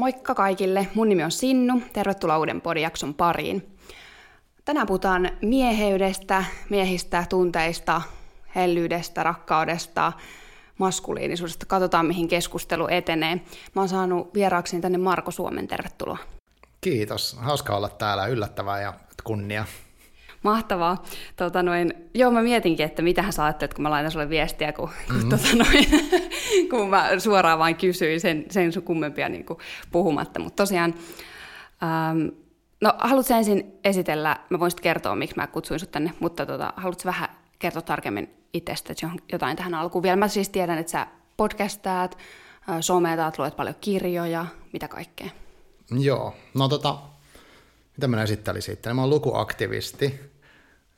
Moikka kaikille, mun nimi on Sinnu, tervetuloa uuden podijakson pariin. Tänään puhutaan mieheydestä, miehistä, tunteista, hellyydestä, rakkaudesta, maskuliinisuudesta. Katsotaan, mihin keskustelu etenee. Mä oon saanut vieraakseni tänne Marko Suomen, tervetuloa. Kiitos, hauska olla täällä, yllättävää ja kunnia. Mahtavaa. Tota noin, joo, mä mietinkin, että mitä sä ajattelet, kun mä laitan sulle viestiä, kun, mm-hmm. kun, tota noin, kun mä suoraan vain kysyin sen, sen sun kummempia niin kuin puhumatta. Mutta tosiaan, ähm, no haluatko ensin esitellä, mä voin sitten kertoa, miksi mä kutsuin sut tänne, mutta tota, haluatko vähän kertoa tarkemmin itsestä jotain tähän alkuun vielä? Mä siis tiedän, että sä podcastaat, äh, sometat, luet paljon kirjoja, mitä kaikkea. Joo, no tota, mitä mä esittelisin sitten? Mä oon lukuaktivisti.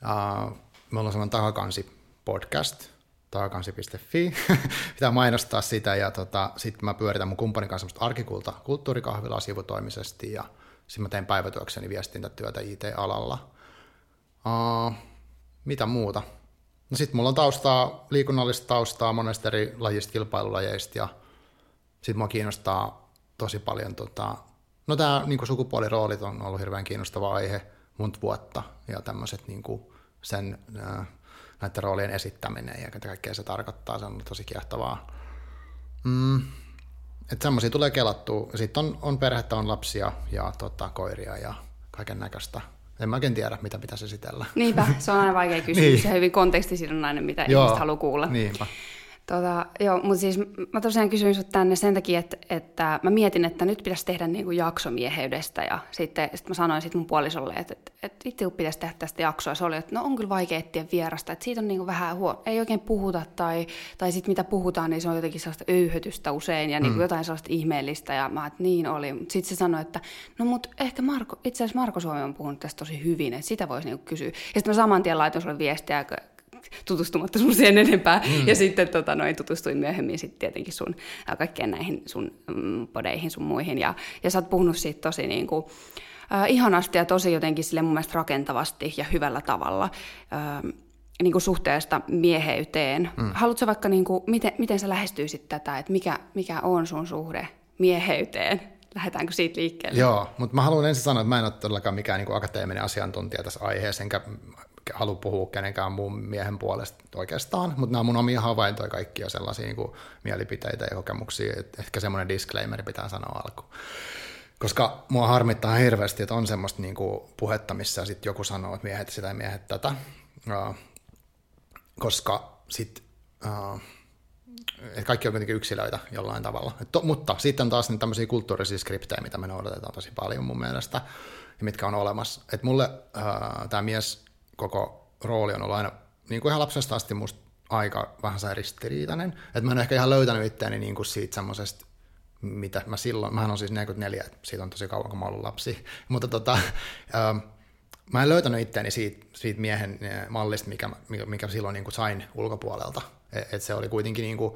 Uh, me ollaan sellainen takakansi podcast, takakansi.fi. Pitää mainostaa sitä ja tota, sitten mä pyöritän mun kumppanin kanssa arkikulta kulttuurikahvilaa sivutoimisesti ja sitten mä teen päivätyökseni viestintätyötä IT-alalla. Uh, mitä muuta? No sitten mulla on taustaa, liikunnallista taustaa monesta eri lajista, kilpailulajeista ja sitten mua kiinnostaa tosi paljon tota, No tämä niin sukupuoliroolit on ollut hirveän kiinnostava aihe monta vuotta ja tämmöiset niin sen näiden roolien esittäminen ja kaikkea se tarkoittaa, se on tosi kiehtovaa. Mm, että semmoisia tulee kelattua. Sitten on, on perhettä, on lapsia ja tota, koiria ja kaiken näköistä. En mä oikein tiedä, mitä pitäisi esitellä. Niinpä, se on aina vaikea kysymys. niin. Se on hyvin kontekstisidonnainen, mitä Joo, ihmiset haluaa kuulla. Niinpä. Tota, joo, mutta siis mä tosiaan kysyin sut tänne sen takia, että, että mä mietin, että nyt pitäisi tehdä niin kuin jakso mieheydestä ja sitten sit mä sanoin sitten mun puolisolle, että, että, että itse kun pitäisi tehdä tästä jaksoa, se oli, että no on kyllä vaikea etsiä vierasta, että siitä on niin kuin vähän huo, ei oikein puhuta tai, tai sitten mitä puhutaan, niin se on jotenkin sellaista öyhötystä usein ja niin kuin mm. jotain sellaista ihmeellistä ja mä että niin oli, mutta sitten se sanoi, että no mut ehkä Marko, itse asiassa Marko Suomi on puhunut tästä tosi hyvin, että sitä voisi niin kysyä. Ja sitten mä saman tien laitoin sulle viestiä, tutustumatta sun siihen enempää. Mm. Ja sitten tota, noin, tutustuin myöhemmin sitten tietenkin sun kaikkeen näihin sun mm, podeihin sun muihin. Ja, ja sä oot puhunut siitä tosi niin kuin, äh, ihanasti ja tosi jotenkin sille mun mielestä rakentavasti ja hyvällä tavalla. Äh, niin kuin suhteesta mieheyteen. Mm. Haluatko vaikka, niin kuin, miten, miten sä lähestyisit tätä, että mikä, mikä on sun suhde mieheyteen? Lähdetäänkö siitä liikkeelle? Joo, mutta mä haluan ensin sanoa, että mä en ole todellakaan mikään niin kuin akateeminen asiantuntija tässä aiheessa, enkä halua puhua kenenkään muun miehen puolesta oikeastaan, mutta nämä on mun omia havaintoja kaikkia sellaisia niin kuin mielipiteitä ja kokemuksia, että ehkä semmoinen disclaimer pitää sanoa alkuun. Koska mua harmittaa hirveästi, että on semmoista niin kuin puhetta, missä sitten joku sanoo, että miehet sitä ja miehet tätä, koska sitten kaikki on kuitenkin yksilöitä jollain tavalla. To, mutta sitten taas niin tämmöisiä kulttuurisia skriptejä, mitä me noudatetaan tosi paljon mun mielestä, ja mitkä on olemassa. Että mulle tämä mies koko rooli on ollut aina niin kuin ihan lapsesta asti musta aika vähän ristiriitainen. Että mä en ehkä ihan löytänyt itseäni niin kuin siitä semmoisesta, mitä mä silloin, mä on siis 44, siitä on tosi kauan kun mä ollut lapsi, mutta tota, ähm, mä en löytänyt itseäni siitä, siitä miehen äh, mallista, mikä, mikä, silloin niin kuin sain ulkopuolelta. Että et se oli kuitenkin niin kuin,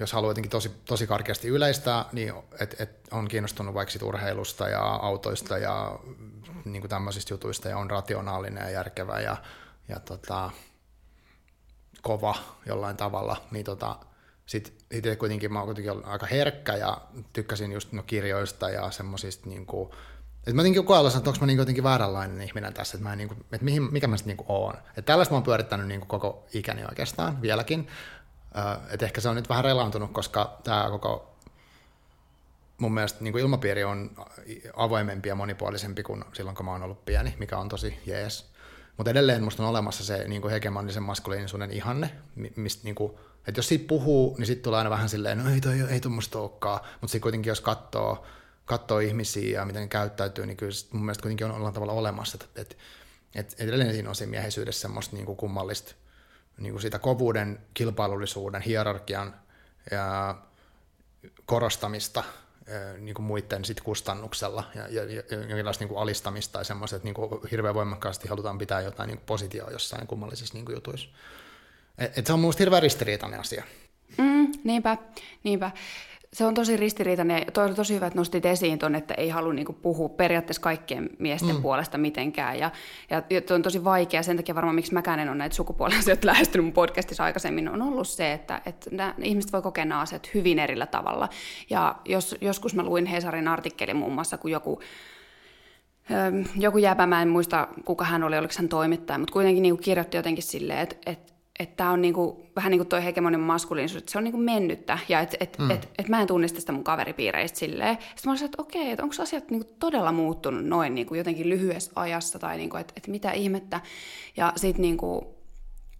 jos haluaa jotenkin tosi, tosi karkeasti yleistää, niin et, et on kiinnostunut vaikka urheilusta ja autoista ja niin kuin tämmöisistä jutuista ja on rationaalinen ja järkevä ja, ja tota, kova jollain tavalla, niin tota, sitten itse kuitenkin mä oon kuitenkin aika herkkä ja tykkäsin just no, kirjoista ja semmoisista niin kuin, että mä jotenkin koella, että onko mä niin jotenkin vääränlainen ihminen tässä, että, mä en, niin kuin, että mihin, mikä mä sitten niin oon. Että tällaista mä oon pyörittänyt niin kuin koko ikäni oikeastaan vieläkin. Että ehkä se on nyt vähän relaantunut, koska tämä koko mun mielestä niin kuin ilmapiiri on avoimempi ja monipuolisempi kuin silloin, kun mä oon ollut pieni, mikä on tosi jees. Mutta edelleen musta on olemassa se niin kuin hegemonisen maskuliinisuuden ihanne, mistä niin kuin, että jos siitä puhuu, niin sitten tulee aina vähän silleen, no ei toi ei tuommoista olekaan, mutta sitten kuitenkin jos katsoo, katsoo ihmisiä ja miten ne käyttäytyy, niin kyllä mun mielestä kuitenkin on jollain tavalla olemassa, että, että, että edelleen siinä on siinä mieheisyydessä semmoista niin kuin kummallista niin kuin sitä kovuuden, kilpailullisuuden, hierarkian ja korostamista niin kuin muiden sit kustannuksella ja, ja, ja jonkinlaista niin kuin alistamista tai semmoista, että niin kuin hirveän voimakkaasti halutaan pitää jotain niin positioa jossain kummallisissa niin kuin jutuissa. Et, et se on minusta hirveän ristiriitainen asia. Mm, niinpä, niinpä. Se on tosi ristiriitainen. Toi oli tosi hyvä, että nostit esiin tuon, että ei halua niinku puhua periaatteessa kaikkien miesten mm. puolesta mitenkään. Ja, ja, ja on tosi vaikea. Sen takia varmaan, miksi mäkään en ole näitä sukupuoliasioita lähestynyt mun podcastissa aikaisemmin, on ollut se, että, että nämä ihmiset voi kokea nämä asiat hyvin erillä tavalla. Ja jos, joskus mä luin Hesarin artikkelin muun muassa, kun joku joku jääpä, mä en muista kuka hän oli, oliko hän toimittaja, mutta kuitenkin niin kirjoitti jotenkin silleen, että, että että tämä on niinku, vähän niin kuin tuo hegemonin maskuliinisuus, että se on niinku mennyttä ja että et, mm. et, et mä en tunnista sitä mun kaveripiireistä silleen. Sitten mä olisin, että okei, että onko asiat niinku todella muuttunut noin niinku jotenkin lyhyessä ajassa tai niinku, että et mitä ihmettä. Ja sitten niinku,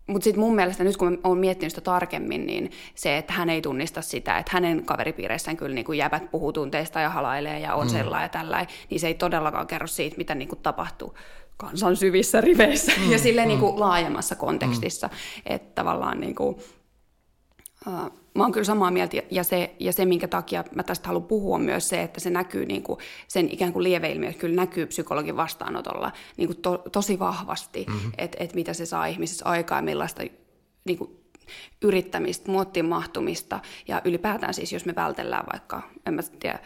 mutta sitten mun mielestä nyt kun olen miettinyt sitä tarkemmin, niin se, että hän ei tunnista sitä, että hänen kaveripiireissään kyllä niin kuin jäbät puhuu tunteista ja halailee ja on mm. sellainen ja tällainen, niin se ei todellakaan kerro siitä, mitä niin kuin tapahtuu kansan syvissä riveissä mm, ja sille mm. niin kuin laajemmassa kontekstissa, mm. että tavallaan niin kuin, uh, mä oon kyllä samaa mieltä ja se, ja se, minkä takia mä tästä haluan puhua on myös se, että se näkyy niin kuin, sen ikään kuin lieveilmiö kyllä näkyy psykologin vastaanotolla niin kuin to, tosi vahvasti, mm-hmm. että et mitä se saa ihmisissä aikaa, millaista niin kuin, yrittämistä, muottiin mahtumista ja ylipäätään siis, jos me vältellään vaikka, en mä tiedä,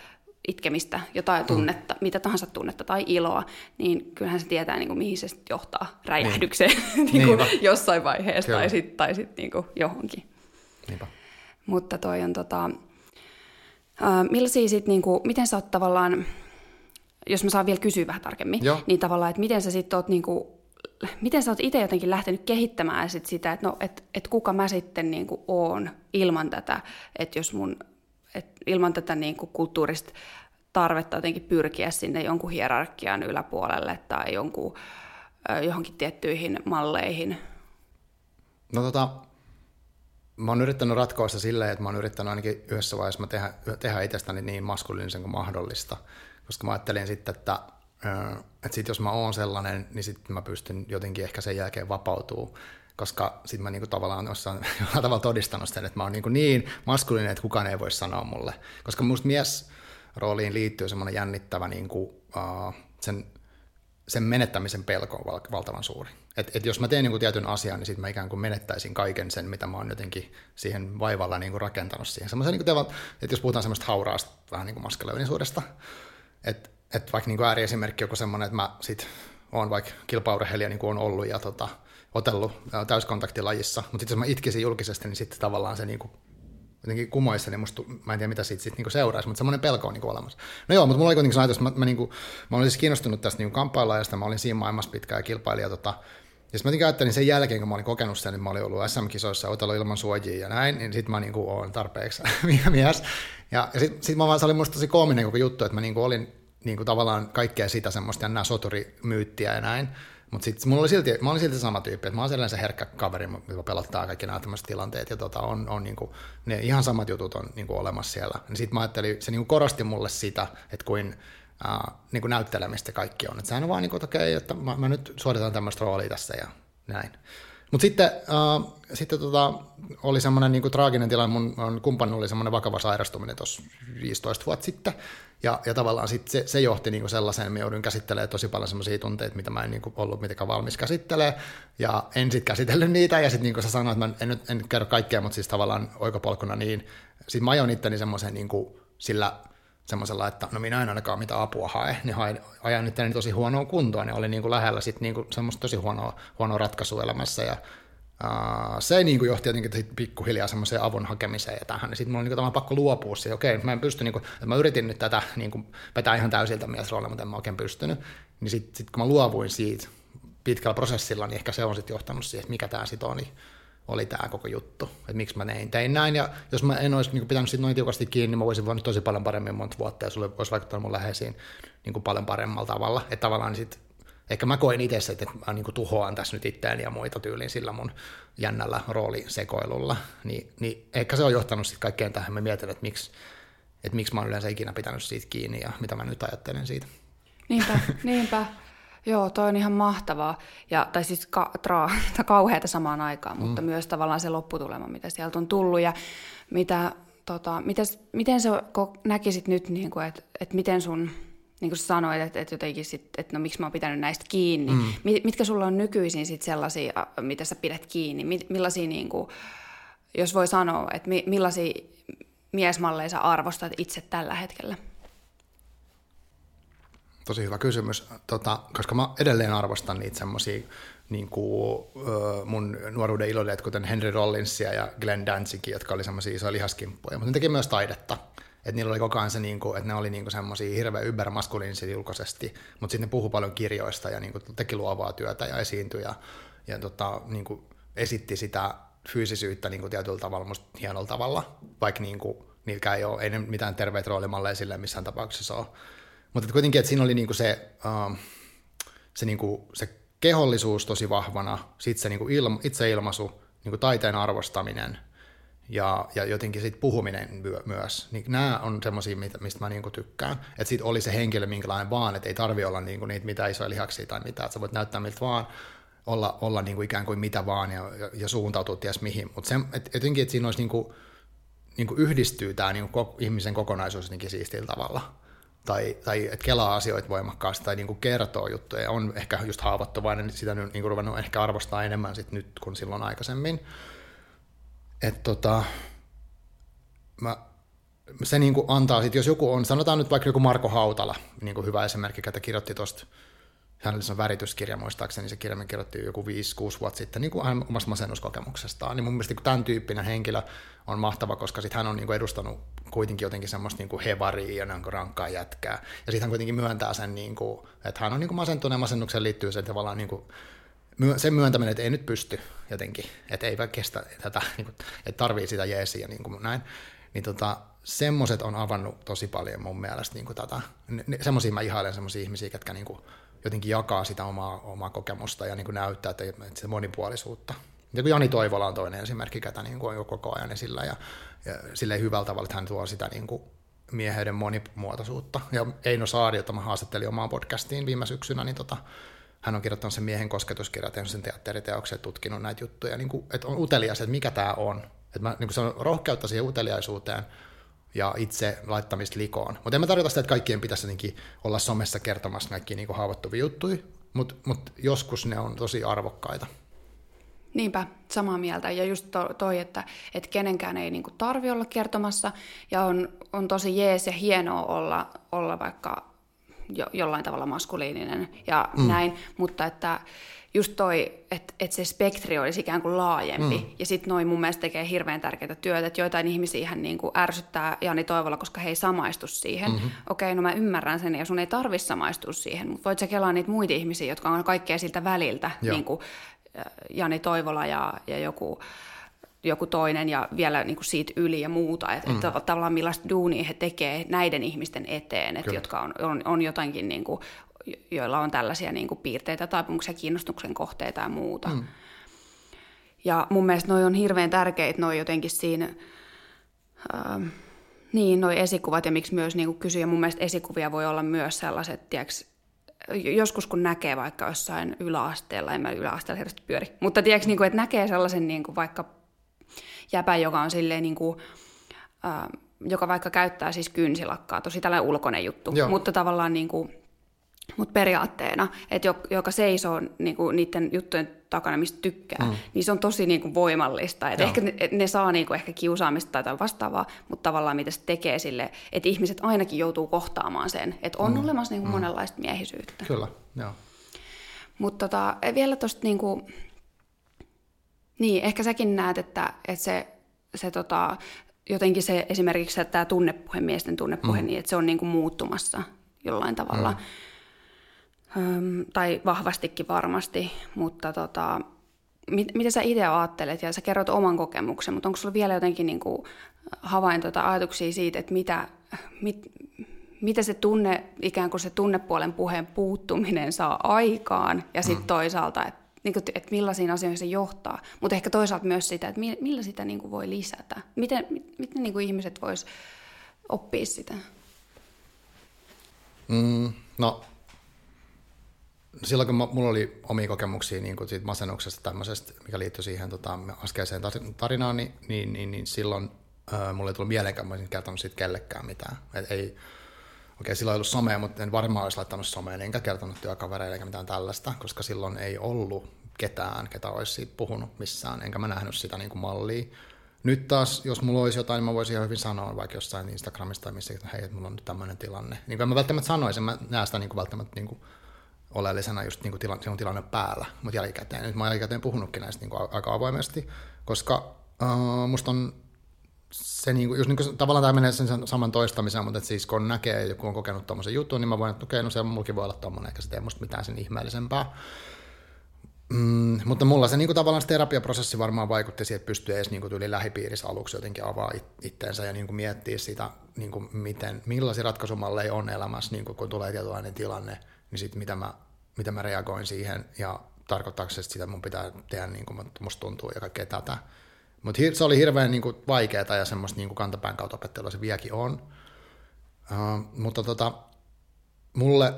itkemistä, jotain mm. tunnetta, mm. mitä tahansa tunnetta tai iloa, niin kyllähän se tietää, niin kuin, mihin se johtaa räjähdykseen niin. niin kuin jossain vaiheessa Kyllä. tai sitten tai sit, niin kuin johonkin. Niinpä. Mutta toi on tota, äh, millaisia sit, niin kuin, miten sä oot tavallaan, jos mä saan vielä kysyä vähän tarkemmin, Joo. niin tavallaan, että miten sä sitten oot niin kuin, miten sä oot itse jotenkin lähtenyt kehittämään sit sitä, että no, et, et kuka mä sitten niin kuin oon ilman tätä, että jos mun et ilman tätä niin kuin kulttuurista tarvetta jotenkin pyrkiä sinne jonkun hierarkian yläpuolelle tai jonkun, johonkin tiettyihin malleihin? No tota, mä oon yrittänyt ratkoa sitä silleen, että mä oon yrittänyt ainakin yhdessä vaiheessa tehdä, tehdä itsestäni niin maskuliinisen kuin mahdollista, koska mä ajattelin sitten, että että sit jos mä oon sellainen, niin sitten mä pystyn jotenkin ehkä sen jälkeen vapautuu koska sitten mä niinku tavallaan jossain tavalla todistanut sen, että mä oon niinku niin maskulinen, että kukaan ei voi sanoa mulle. Koska musta mies rooliin liittyy semmoinen jännittävä niinku, uh, sen, sen menettämisen pelko on val- valtavan suuri. Et, et jos mä teen niinku tietyn asian, niin sitten mä ikään kuin menettäisin kaiken sen, mitä mä oon jotenkin siihen vaivalla niinku rakentanut siihen. Niinku tevan, että jos puhutaan semmoista hauraasta vähän niin kuin maskuliinisuudesta, että et vaikka niinku ääriesimerkki joku semmoinen, että mä sit oon vaikka kilpaurheilija niin kuin on ollut ja tota, otellut täyskontaktilajissa, mutta sitten jos mä itkisin julkisesti, niin sitten tavallaan se niinku, jotenkin kumoissa, niin musta, mä en tiedä mitä siitä sitten niinku seuraisi, mutta semmoinen pelko on niinku olemassa. No joo, mutta mulla oli kuitenkin ajatus, mä, mä, niinku, mä olin siis kiinnostunut tästä niinku kamppailajasta, mä olin siinä maailmassa pitkään ja kilpailija tota, ja sitten mä ajattelin sen jälkeen, kun mä olin kokenut sen, että mä olin ollut SM-kisoissa otellut ilman suojia ja näin, niin sitten mä niinku oon tarpeeksi mies. Ja, ja sitten sit mä vaan, se oli musta tosi koominen koko juttu, että mä niinku olin niinku tavallaan kaikkea sitä semmoista jännää soturimyyttiä ja näin. Mutta sitten mulla oli silti, mä olin silti sama tyyppi, että mä oon se herkkä kaveri, joka pelottaa kaikki nämä tämmöiset tilanteet, ja tota, on, on niinku, ne ihan samat jutut on niinku olemassa siellä. Niin sitten mä ajattelin, se niinku korosti mulle sitä, että kuin äh, niinku näyttelemistä kaikki on. Että sehän on vaan niinku, että että mä, mä nyt suoritan tämmöistä roolia tässä ja näin. Mutta sitten, äh, sitten tota, oli semmoinen niinku traaginen tilanne, mun, mun kumppanilla oli semmoinen vakava sairastuminen tuossa 15 vuotta sitten, ja, ja tavallaan sit se, se johti niinku sellaiseen, mä joudun käsittelemään tosi paljon sellaisia tunteita, mitä mä en niinku ollut mitenkään valmis käsittelee, ja en sitten käsitellyt niitä, ja sitten niin kuin sä sanoit, mä en nyt, en nyt kerro kaikkea, mutta siis tavallaan oikopolkuna niin, sitten mä ajoin itteni semmoiseen niinku, sillä semmoisella, että no minä en ainakaan mitään apua hae, niin hain, ajan itteni tosi huonoa kuntoa, niin oli niinku lähellä sitten niinku semmoista tosi huonoa, huonoa ratkaisua elämässä, ja Se niin kuin johti jotenkin pikkuhiljaa semmoiseen avun hakemiseen ja tähän, niin sitten mulla oli niin pakko luopua siitä, okei, mä en pysty, niin kuin, että mä yritin nyt tätä niin kuin, vetää ihan täysiltä miesroolia, mutta en mä oikein pystynyt, niin sitten sit, kun mä luovuin siitä pitkällä prosessilla, niin ehkä se on sitten johtanut siihen, että mikä tämä sitten on, niin oli tämä koko juttu, että miksi mä tein, tein näin, ja jos mä en olisi niin pitänyt siitä noin tiukasti kiinni, niin mä voisin voinut tosi paljon paremmin monta vuotta, ja sulle olisi vaikuttanut mun läheisiin niin paljon paremmalla tavalla, että tavallaan sitten ehkä mä koen itse, että mä niin kuin tuhoan tässä nyt itseäni ja muita tyyliin sillä mun jännällä roolisekoilulla, niin, niin ehkä se on johtanut sitten kaikkeen tähän. Mä mietin, että miksi, että miksi mä oon yleensä ikinä pitänyt siitä kiinni ja mitä mä nyt ajattelen siitä. Niinpä, niinpä. Joo, toi on ihan mahtavaa. Ja, tai siis ka, tra, kauheata samaan aikaan, mutta mm. myös tavallaan se lopputulema, mitä sieltä on tullut ja mitä, tota, mitäs, miten sä näkisit nyt, niin kuin, että, että miten sun niin kuin sanoit, että, että jotenkin sit, että no miksi mä oon pitänyt näistä kiinni. Mm. Mitkä sulla on nykyisin sit sellaisia, mitä sä pidät kiinni? Millaisia, niin kuin, jos voi sanoa, että millaisia, miesmalleja sä arvostat itse tällä hetkellä? Tosi hyvä kysymys, tota, koska mä edelleen arvostan niitä semmoisia niin kuin, mun nuoruuden iloilijat, kuten Henry Rollinsia ja Glenn Danzigia, jotka oli semmoisia isoja lihaskimppuja, mutta ne teki myös taidetta. Että niillä oli koko ajan se, niin kuin, että ne oli niin semmoisia hirveän ybermaskuliinisia julkaisesti, mutta sitten ne puhu paljon kirjoista ja niin kuin, teki luovaa työtä ja esiintyi ja, ja tota, niin kuin, esitti sitä fyysisyyttä niin kuin tietyllä tavalla, musta hienolla tavalla, vaikka niin kuin, niilläkään ei ole, ei mitään terveet roolimalleja sille missään tapauksessa ole. Mutta kuitenkin, että siinä oli niin kuin se, uh, se, niin kuin, se kehollisuus tosi vahvana, sitten se niin kuin ilma, itseilmaisu, niin kuin taiteen arvostaminen ja, ja jotenkin sitten puhuminen myös. Niin nämä on semmoisia, mistä mä niin kuin tykkään. Että sitten oli se henkilö minkälainen vaan, että ei tarvi olla niin kuin niitä mitään isoja lihaksia tai mitään, että sä voit näyttää miltä vaan, olla, olla niin kuin ikään kuin mitä vaan ja, ja suuntautua ties mihin. Mutta et, jotenkin, että siinä olisi niin kuin, niin kuin yhdistyy tämä niin kuin ihmisen kokonaisuus jotenkin siistillä tavalla tai, tai että kelaa asioita voimakkaasti tai niin kuin kertoo juttuja ja on ehkä just haavoittuvainen, sitä niin kuin ruvennut ehkä arvostaa enemmän sit nyt kuin silloin aikaisemmin. Että tota, mä, se niin kuin antaa sitten, jos joku on, sanotaan nyt vaikka joku Marko Hautala, niin kuin hyvä esimerkki, että kirjoitti tuosta hänellä on värityskirja muistaakseni, se kirja kirjoitti joku 5-6 vuotta sitten niin kuin hän omasta masennuskokemuksestaan. Niin mun mielestä niin tämän tyyppinen henkilö on mahtava, koska sit hän on niin kuin edustanut kuitenkin jotenkin semmoista niin kuin hevaria ja niin kuin rankkaa jätkää. Ja sitten hän kuitenkin myöntää sen, niin kuin, että hän on niin kuin masentunut ja masennukseen liittyy se tavallaan niin kuin, sen myöntäminen, että ei nyt pysty jotenkin, että ei kestä tätä, niin että tarvii sitä jeesiä niin kuin näin. Niin tota, semmoiset on avannut tosi paljon mun mielestä niin kuin tätä. Semmoisia mä ihailen semmoisia ihmisiä, jotka niin kuin, jotenkin jakaa sitä omaa, omaa kokemusta ja niin kuin näyttää, että, että sitä monipuolisuutta. Ja kun Jani Toivola on toinen esimerkki, ketä niin kuin on jo koko ajan esillä ja, ja silleen hyvällä tavalla, että hän tuo sitä niin kuin mieheyden monimuotoisuutta. Ja Eino Saari, jota mä haastattelin omaan podcastiin viime syksynä, niin tota, hän on kirjoittanut sen miehen kosketuskirjat ja sen teatteriteoksen tutkinut näitä juttuja, niin kuin, että on utelias, että mikä tämä on. Että mä, niin kuin se on rohkeutta siihen uteliaisuuteen, ja itse laittamista likoon. Mutta en mä tarkoita sitä, että kaikkien pitäisi olla somessa kertomassa kaikki niin haavoittuvia juttuja, mutta mut joskus ne on tosi arvokkaita. Niinpä, samaa mieltä. Ja just to, toi, että, että kenenkään ei niin tarvi olla kertomassa, ja on, on tosi jees ja hienoa olla, olla vaikka jo, jollain tavalla maskuliininen ja mm. näin, mutta että just toi, että, että se spektri olisi ikään kuin laajempi. Mm. Ja sitten noin mun mielestä tekee hirveän tärkeää työtä, että joitain ihmisiä hän niin kuin ärsyttää Jani Toivolla, koska he ei samaistu siihen. Mm-hmm. Okei, no mä ymmärrän sen ja sun ei tarvi samaistua siihen, mutta voit sä kelaa niitä muita ihmisiä, jotka on kaikkea siltä väliltä, Joo. niin kuin Jani Toivola ja, ja joku joku toinen ja vielä niin kuin siitä yli ja muuta. Että mm. et tavallaan millaista duunia he tekee näiden ihmisten eteen, että jotka on, on, on jotenkin niin kuin joilla on tällaisia niin kuin piirteitä, taipumuksia, kiinnostuksen kohteita ja muuta. Mm. Ja mun mielestä noi on hirveän tärkeitä, noi jotenkin siinä, äh, niin, noi esikuvat ja miksi myös niin kuin kysyä. Mun mielestä esikuvia voi olla myös sellaiset, tiiäks, joskus kun näkee vaikka jossain yläasteella, en mä yläasteella hirveästi pyöri, mutta tiiäks, niin kuin, että näkee sellaisen niin kuin vaikka jäpä, joka on silleen niin kuin, äh, joka vaikka käyttää siis kynsilakkaa, tosi tällainen ulkoinen juttu, Joo. mutta tavallaan niin kuin, mutta periaatteena, että joka seisoo niinku niiden juttujen takana, mistä tykkää, mm. niin se on tosi niinku voimallista. Et ehkä ne, ne saa niinku ehkä kiusaamista tai vastaavaa, mutta tavallaan mitä se tekee sille, että ihmiset ainakin joutuu kohtaamaan sen, että on mm. olemassa niinku mm. monenlaista miehisyyttä. Kyllä, joo. Mutta tota, vielä tuosta, niinku, niin ehkä säkin näet, että, että se, se tota, jotenkin se esimerkiksi tämä tunnepuhe, miesten tunnepuhe, mm. niin että se on niinku muuttumassa jollain tavalla. Mm Öm, tai vahvastikin varmasti, mutta tota, mit, mitä sä itse ajattelet, ja sä kerrot oman kokemuksen, mutta onko sulla vielä jotenkin niin kuin havaintoja tai ajatuksia siitä, että mitä, mit, mitä se tunne, ikään kuin se tunnepuolen puheen puuttuminen saa aikaan, ja sitten mm. toisaalta, että niin kuin, että millaisiin asioihin se johtaa, mutta ehkä toisaalta myös sitä, että millä sitä niin kuin voi lisätä. Miten, miten niin kuin ihmiset vois oppia sitä? Mm, no silloin kun mulla oli omia kokemuksia niin kuin siitä masennuksesta tämmöisestä, mikä liittyi siihen tota, äskeiseen tarinaan, niin, niin, niin, niin silloin äh, mulle ei tullut mieleenkään, mä olisin kertonut siitä kellekään mitään. Et ei, okei, silloin ei ollut somea, mutta en varmaan olisi laittanut someen, enkä kertonut työkavereille eikä mitään tällaista, koska silloin ei ollut ketään, ketä olisi puhunut missään, enkä mä nähnyt sitä niin kuin mallia. nyt taas, jos mulla olisi jotain, niin mä voisin ihan hyvin sanoa vaikka jossain Instagramista tai missä, että hei, että mulla on nyt tämmöinen tilanne. Niin kuin mä välttämättä sanoisin, mä näen sitä niin kuin välttämättä niin kuin oleellisena just niin kuin tilanne, tilanne päällä, mutta jälkikäteen. Nyt mä oon jälkikäteen puhunutkin näistä niin kuin aika avoimesti, koska uh, musta on se niin kuin, just niin kuin, tavallaan tämä menee sen saman toistamiseen, mutta siis kun näkee, joku on kokenut tuommoisen jutun, niin mä voin, että okei, no se mullakin voi olla tuommoinen, eikä se tee musta mitään sen ihmeellisempää. Mm, mutta mulla se niin kuin, tavallaan se terapiaprosessi varmaan vaikutti siihen, että pystyy edes niin kuin, tuli lähipiirissä aluksi jotenkin avaa itteensä ja niin kuin, miettiä sitä, niin kuin, miten, millaisia ratkaisumalleja on elämässä, niin kuin, kun tulee tietynlainen tilanne, niin sitten mitä mä, mitä mä reagoin siihen ja tarkoittaako se sitä, että mun pitää tehdä niin kuin musta tuntuu ja kaikkea tätä. Mutta se oli hirveän niin vaikeaa ja semmoista niin kantapään kautta opettelua se vieläkin on. Uh, mutta tota, mulle,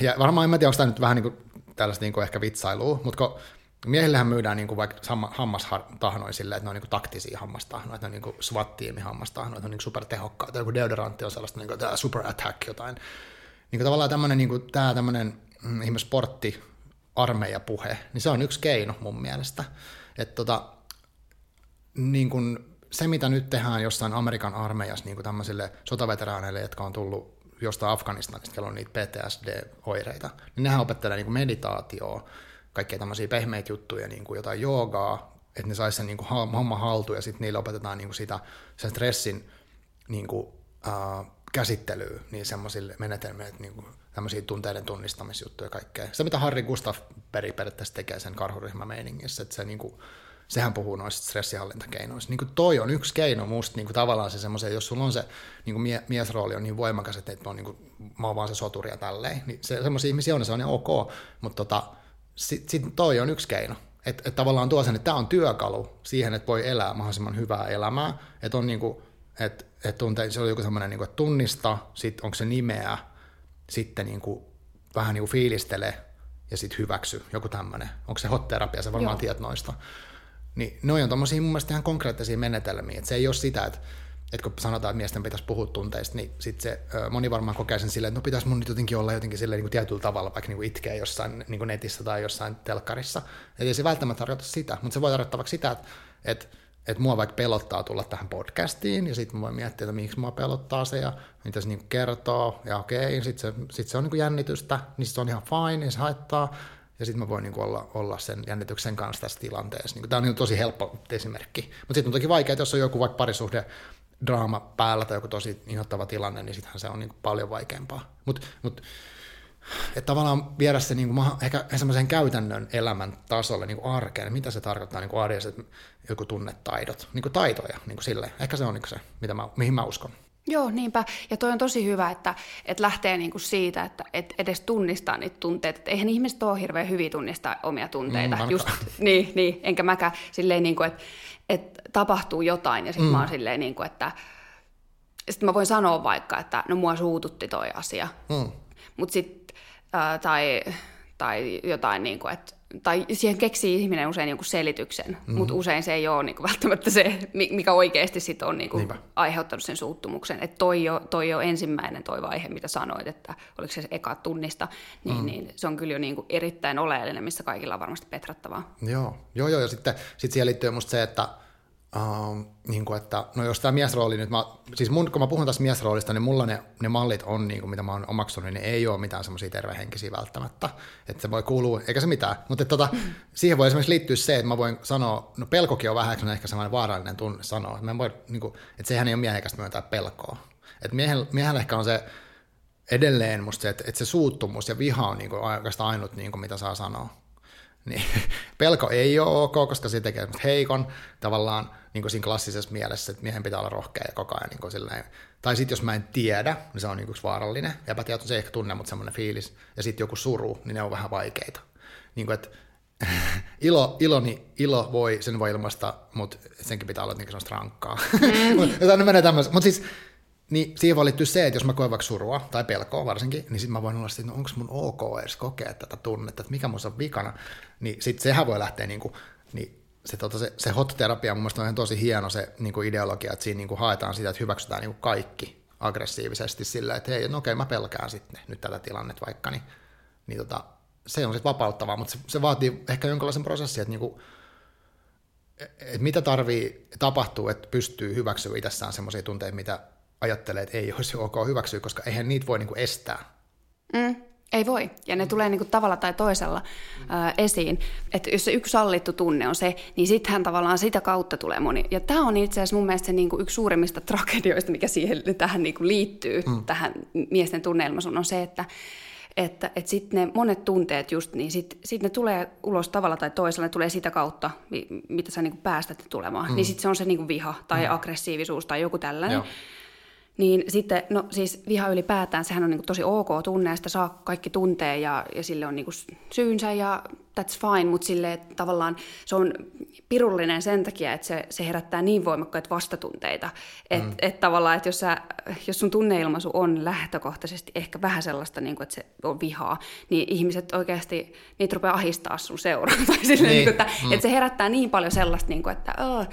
ja varmaan en mä tiedä, onko tämä nyt vähän niin kuin, tällaista niin ehkä vitsailua, mutta kun miehillähän myydään niin vaikka hammastahnoja silleen, että ne on niin taktisia hammastahnoja, että ne on niin SWAT-tiimi hammastahnoja, että ne on niin supertehokkaita, joku deodorantti on sellaista niin kuin, super attack jotain. Niin kuin tavallaan tämmöinen, niin kuin, tämä mm, sportti, armeijapuhe, niin se on yksi keino mun mielestä. Että tota, niin kuin se, mitä nyt tehdään jossain Amerikan armeijassa niin kuin tämmöisille sotaveteraaneille, jotka on tullut jostain Afganistanista, kello on niitä PTSD-oireita, niin nehän opettelee niin kuin meditaatioa, kaikkea tämmöisiä pehmeitä juttuja, niin kuin jotain joogaa, että ne saisi sen niin kuin homma haltuun, ja sitten niille opetetaan niin kuin sitä, sen stressin niin kuin, äh, käsittelyä niin semmoisille menetelmille, että niin kuin, tämmöisiä tunteiden tunnistamisjuttuja ja kaikkea. Se, mitä Harri Gustaf peri periaatteessa tekee sen karhuryhmämeiningissä, että se niin kuin, sehän puhuu noista stressihallintakeinoista. Niin kuin toi on yksi keino musta niin kuin tavallaan se semmoisen, jos sulla on se niin kuin mie- miesrooli on niin voimakas, että on niin kuin, mä oon vaan se soturi ja tälleen, niin se, semmoisia ihmisiä on, se on niin ok, mutta tota, sitten sit toi on yksi keino. Että et tavallaan tuo sen, että tämä on työkalu siihen, että voi elää mahdollisimman hyvää elämää, että on niin kuin, että et tuntee, se on joku semmoinen, niin kuin, että tunnista, sitten onko se nimeä, sitten niin kuin, vähän niin kuin fiilistele ja sitten hyväksy, joku tämmöinen. Onko se hot terapia, se varmaan tiedät noista. Niin ne on tommosia mun mielestä ihan konkreettisia menetelmiä. Et se ei ole sitä, että, että kun sanotaan, että miesten pitäisi puhua tunteista, niin sit se, moni varmaan kokee sen silleen, että no pitäisi mun nyt jotenkin olla jotenkin silleen niin kuin tietyllä tavalla, vaikka niin kuin itkee jossain niin kuin netissä tai jossain telkkarissa. Eli ei se välttämättä tarkoita sitä, mutta se voi tarkoittaa vaikka sitä, että, että että mua vaikka pelottaa tulla tähän podcastiin, ja sitten mä voin miettiä, että miksi mua pelottaa se, ja mitä se niinku kertoo, ja okei, sitten se, sit se on niinku jännitystä, niin se on ihan fine, ei se haittaa, ja sitten mä voin niin olla, olla sen jännityksen kanssa tässä tilanteessa. Niin Tämä on niin tosi helppo esimerkki. Mutta sitten on toki vaikea, että jos on joku vaikka parisuhde draama päällä tai joku tosi inhottava tilanne, niin sittenhän se on niin paljon vaikeampaa. Mutta mut, että tavallaan viedä se niin kuin, ehkä semmoisen käytännön elämän tasolle niin arkeen, mitä se tarkoittaa niin kuin arjessa, joku tunnetaidot, niin kuin taitoja, niin kuin sille. Ehkä se on niin se, mitä mä, mihin mä uskon. Joo, niinpä. Ja toi on tosi hyvä, että, että lähtee niinku siitä, että, että edes tunnistaa niitä tunteita. Että eihän ihmiset ole hirveän hyvin tunnistaa omia tunteita. Mm, Just, niin, niin, enkä mäkään silleen, niinku, että, että tapahtuu jotain ja sitten mm. mä oon silleen, niinku, että sitten mä voin sanoa vaikka, että no mua suututti toi asia. Mm. Mutta sitten, äh, tai, tai jotain niin kuin, että tai siihen keksii ihminen usein jonkun selityksen, mm-hmm. mutta usein se ei ole niin kuin, välttämättä se, mikä oikeasti sit on niin kuin, aiheuttanut sen suuttumuksen. Että toi jo, toi jo ensimmäinen toi vaihe, mitä sanoit, että oliko se, se eka tunnista, niin, mm. niin se on kyllä jo niin kuin erittäin oleellinen, missä kaikilla on varmasti petrattavaa. Joo, joo, joo ja sitten sit siihen liittyy musta se, että Uh, niin kuin, että, no jos tämä miesrooli nyt, mä, siis mun, kun mä puhun tästä miesroolista, niin mulla ne, ne mallit on, niin kuin, mitä mä oon omaksunut, niin ei ole mitään semmoisia tervehenkisiä välttämättä. Että se voi kuulua, eikä se mitään. Mutta tota, siihen voi esimerkiksi liittyä se, että mä voin sanoa, no pelkokin on vähän ehkä semmoinen vaarallinen tunne sanoa. Että, mä voi, niin kuin, että sehän ei ole miehekästä myöntää pelkoa. Että miehellä, miehellä ehkä on se edelleen musta se, että, että se suuttumus ja viha on niin kuin, oikeastaan ainut, niin kuin, mitä saa sanoa. Niin, pelko ei ole ok, koska se tekee heikon tavallaan niin kuin siinä klassisessa mielessä, että miehen pitää olla rohkea ja koko ajan niin kuin silleen. Tai sitten jos mä en tiedä, niin se on niin kuin vaarallinen. Epätietoinen se ei ehkä tunne, mutta semmoinen fiilis. Ja sitten joku suru, niin ne on vähän vaikeita. Niin kuin, että ilo, ilo, niin ilo voi, sen voi ilmaista, mutta senkin pitää olla niin semmoista rankkaa. Mm. mutta siis niin siihen voi liittyä se, että jos mä koen vaikka surua tai pelkoa varsinkin, niin sitten mä voin olla että no onko mun ok edes kokea tätä tunnetta, että mikä mun on vikana. Niin sitten sehän voi lähteä niin kuin, niin se, tota, se, se hot-terapia mun mielestä on tosi hieno se niin kuin ideologia, että siinä niin kuin haetaan sitä, että hyväksytään niin kuin kaikki aggressiivisesti sillä, että hei, no okei, mä pelkään sitten nyt tätä tilannetta vaikka, niin, niin tota, se on sitten vapauttavaa, mutta se, se vaatii ehkä jonkinlaisen prosessin, että niin kuin, et mitä tarvii tapahtuu, että pystyy hyväksyä itsessään semmoisia tunteita, mitä ajattelee, että ei olisi ok hyväksyä, koska eihän niitä voi niinku estää. Mm. Ei voi, ja ne tulee niinku tavalla tai toisella ää, esiin. Että jos se yksi sallittu tunne on se, niin sittenhän tavallaan sitä kautta tulee moni. Ja tämä on itse asiassa mun mielestä se niinku yksi suurimmista tragedioista, mikä siihen, tähän niinku liittyy, mm. tähän miesten tunneilmaisuun, on se, että että, että sitten ne monet tunteet just niin, sitten sit ne tulee ulos tavalla tai toisella, ne tulee sitä kautta, mitä sä niinku päästät tulemaan. Mm. Niin sitten se on se niinku viha tai mm. aggressiivisuus tai joku tällainen. Joo. Niin sitten, no siis viha ylipäätään, sehän on niin tosi ok tunne, ja sitä saa kaikki tuntee, ja, ja sille on niin syynsä, ja that's fine, mutta sille tavallaan se on pirullinen sen takia, että se, se herättää niin voimakkaita vastatunteita, että mm. et tavallaan, että jos, sä, jos sun tunneilmaisu on lähtökohtaisesti ehkä vähän sellaista, niin kuin, että se on vihaa, niin ihmiset oikeasti, niitä rupeaa ahistaa sun seuraa, tai niin. Niin kuin, että, mm. että se herättää niin paljon sellaista, niin kuin, että oh,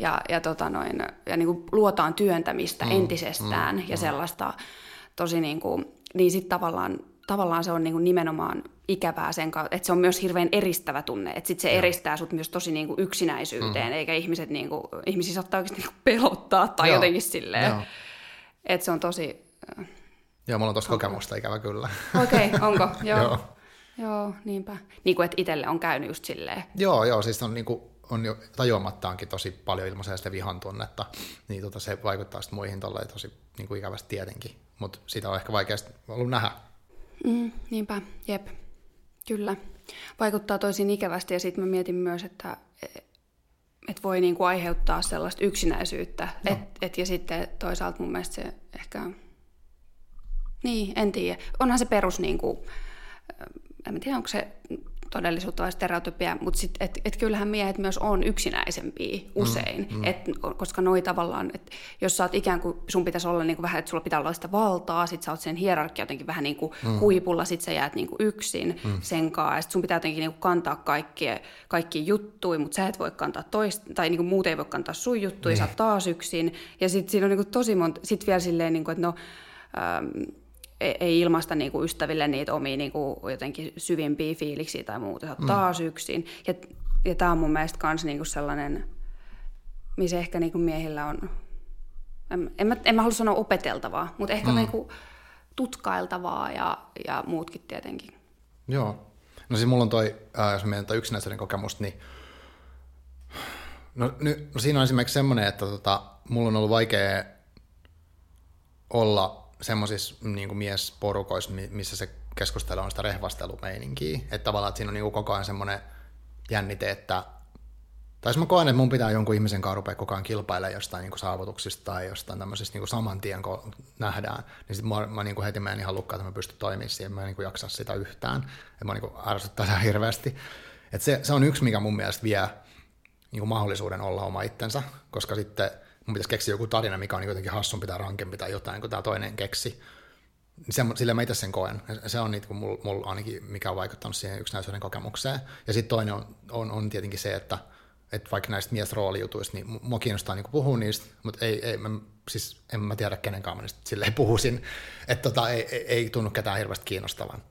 ja, ja, tota noin, ja niin kuin luotaan työntämistä mm, entisestään mm, ja mm. sellaista tosi niin kuin, niin sitten tavallaan, tavallaan se on niin kuin nimenomaan ikävää sen kautta, että se on myös hirveän eristävä tunne, että sitten se Joo. eristää sut myös tosi niin kuin yksinäisyyteen, mm. eikä ihmiset niin kuin, ihmisiä saattaa oikeasti niin kuin pelottaa tai Joo. jotenkin silleen, Joo. että se on tosi... Äh, Joo, mulla on tuossa kokemusta ikävä kyllä. Okei, okay, onko? Joo. Joo. Joo, niinpä. Niin kuin, että itselle on käynyt just silleen. Joo, joo, siis on niin kuin, on jo tajuamattaankin tosi paljon ilmaisia sitä vihan tunnetta, niin tota, se vaikuttaa sitten muihin tosi niin kuin ikävästi tietenkin, mutta sitä on ehkä vaikeasti ollut nähdä. Mm, niinpä, jep, kyllä. Vaikuttaa tosi ikävästi ja sitten mä mietin myös, että et voi niinku aiheuttaa sellaista yksinäisyyttä. No. Et, et, ja sitten toisaalta mun mielestä se ehkä, niin, en tiedä. Onhan se perus, niinku, en tiedä onko se todellisuutta vai stereotypia, mutta sit, et, et kyllähän miehet myös on yksinäisempiä usein, mm, mm. Et, koska noi tavallaan, että jos sä oot ikään kuin, sun pitäisi olla niin kuin vähän, että sulla pitää olla sitä valtaa, sit sä oot sen hierarkia jotenkin vähän niin kuin mm. huipulla, sit sä jäät niin kuin yksin mm. sen kanssa, ja sit sun pitää jotenkin niin kuin kantaa kaikkia, kaikki juttuja, mutta sä et voi kantaa toista, tai niin kuin muut ei voi kantaa sun juttuja, niin. sä oot taas yksin, ja sitten siinä on niin kuin tosi monta, sit vielä silleen, niin kuin, että no, ähm, ei ilmaista niinku ystäville niitä omia niinku jotenkin syvimpiä fiiliksiä tai muuta. Sä mm. taas yksin. Ja, ja tämä on mun mielestä myös niinku sellainen, missä ehkä niinku miehillä on, en, en, mä, en mä halua sanoa opeteltavaa, mutta ehkä mm. niinku tutkailtavaa ja, ja muutkin tietenkin. Joo. No siis mulla on toi, äh, jos mietin yksinäisyyden kokemusta, niin no, ny, no siinä on esimerkiksi semmoinen, että tota, mulla on ollut vaikea olla semmoisissa niin miesporukoissa, missä se keskustelu on sitä rehvastelumeininkiä, että tavallaan että siinä on niin koko ajan semmoinen jännite, että tai mä koen, että mun pitää jonkun ihmisen kanssa rupea koko ajan kilpailemaan jostain niin saavutuksista tai jostain tämmöisistä niin saman tien, kun nähdään, niin sitten mä, mä niin heti menen ihan lukkaan, että mä pystyn toimimaan siihen, mä en niin jaksa sitä yhtään, että mä niin ärsyttää sitä hirveästi. Et se, se, on yksi, mikä mun mielestä vie niin mahdollisuuden olla oma itsensä, koska sitten mun pitäisi keksiä joku tarina, mikä on jotenkin hassumpi tai rankempi tai jotain, kun tämä toinen keksi. Se, sillä mä itse sen koen. Se on niitä, mulla mul ainakin, mikä on vaikuttanut siihen yksinäisyyden kokemukseen. Ja sitten toinen on, on, on, tietenkin se, että, että vaikka näistä miesroolijutuista, niin mua kiinnostaa niin puhua niistä, mutta ei, ei, mä, siis en mä tiedä kenenkaan mä niistä silleen puhuisin. Että tota, ei, ei, ei tunnu ketään hirveästi kiinnostavan.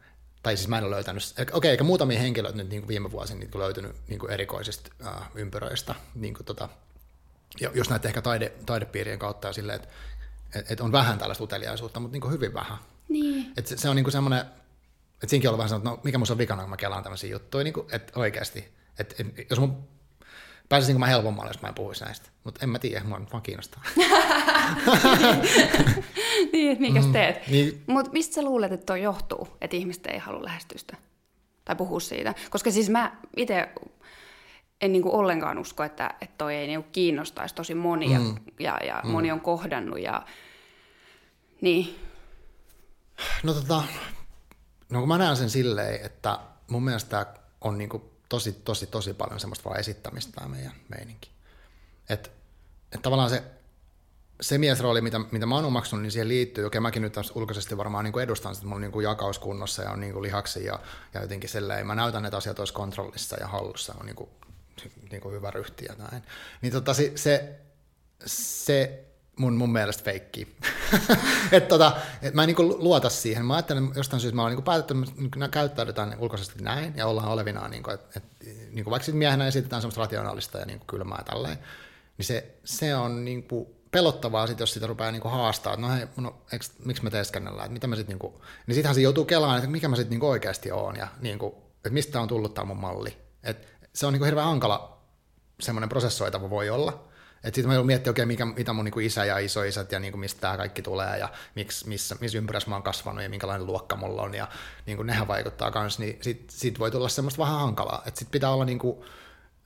Tai siis mä en ole löytänyt, okei, okay, eikä muutamia henkilöitä nyt niin kuin viime vuosina niin löytynyt niin kuin erikoisista äh, ympyröistä, niin kuin tota, jos näette ehkä taide, taidepiirien kautta ja silleen, että et, et on vähän tällaista uteliaisuutta, mutta niin hyvin vähän. Niin. Et se, se on niin semmoinen, että siinäkin on vähän sanonut, että no mikä musta on vikana, kun mä kelaan tämmöisiä juttuja, niin kuin, että oikeasti. Että et, jos mun pääsisin mä helpommalle, jos mä en puhuisi näistä. Mutta en mä tiedä, mua nyt vaan kiinnostaa. niin, että mikäs mm, teet. Mm, niin. Mutta mistä sä luulet, että toi johtuu, että ihmiset ei halua lähestyä sitä? Tai puhua siitä? Koska siis mä itse en niin kuin ollenkaan usko, että, että toi ei niin kuin kiinnostaisi tosi monia mm. ja, ja mm. moni on kohdannut. Ja, niin. No tota, no kun mä näen sen silleen, että mun mielestä on niin kuin tosi, tosi, tosi paljon semmoista vaan esittämistä tämä meidän meininki. Että et tavallaan se, se miesrooli, mitä, mitä mä oon omaksunut, niin siihen liittyy, okei mäkin nyt ulkoisesti varmaan niin kuin edustan että mulla on niin kuin jakaus kunnossa ja on niin kuin lihaksi ja, ja jotenkin silleen, mä näytän, että asiat olisi kontrollissa ja hallussa, on niin kuin niin kuin hyvä ryhti ja näin. Niin tota, se, se, se mun, mun mielestä feikki. että tota, et mä en niinku luota siihen. Mä ajattelen jostain syystä, mä oon niinku päätetty, että me käyttäydytään ulkoisesti näin ja ollaan olevinaan, niinku, että et, niinku vaikka miehenä esitetään semmoista rationaalista ja niinku kylmää tälleen, niin se, se on niinku pelottavaa, sit, jos sitä rupeaa niinku haastaa, että no hei, no, eks, miksi me teeskennellään, että mitä mä sit niinku, niin sittenhän se joutuu kelaan, että mikä mä sit niinku oikeasti oon ja niinku, että mistä on tullut tämä mun malli. Et se on niinku hirveän hankala semmoinen prosessoitava voi olla, että sitten mä miettiä, okei, mikä, mitä mun niinku isä ja isoisät ja niinku mistä tämä kaikki tulee ja miksi, missä, missä ympyrässä mä oon kasvanut ja minkälainen luokka mulla on ja niinku nehän vaikuttaa kans, niin sit, sit voi tulla semmoista vähän hankalaa. Että sit pitää olla niinku,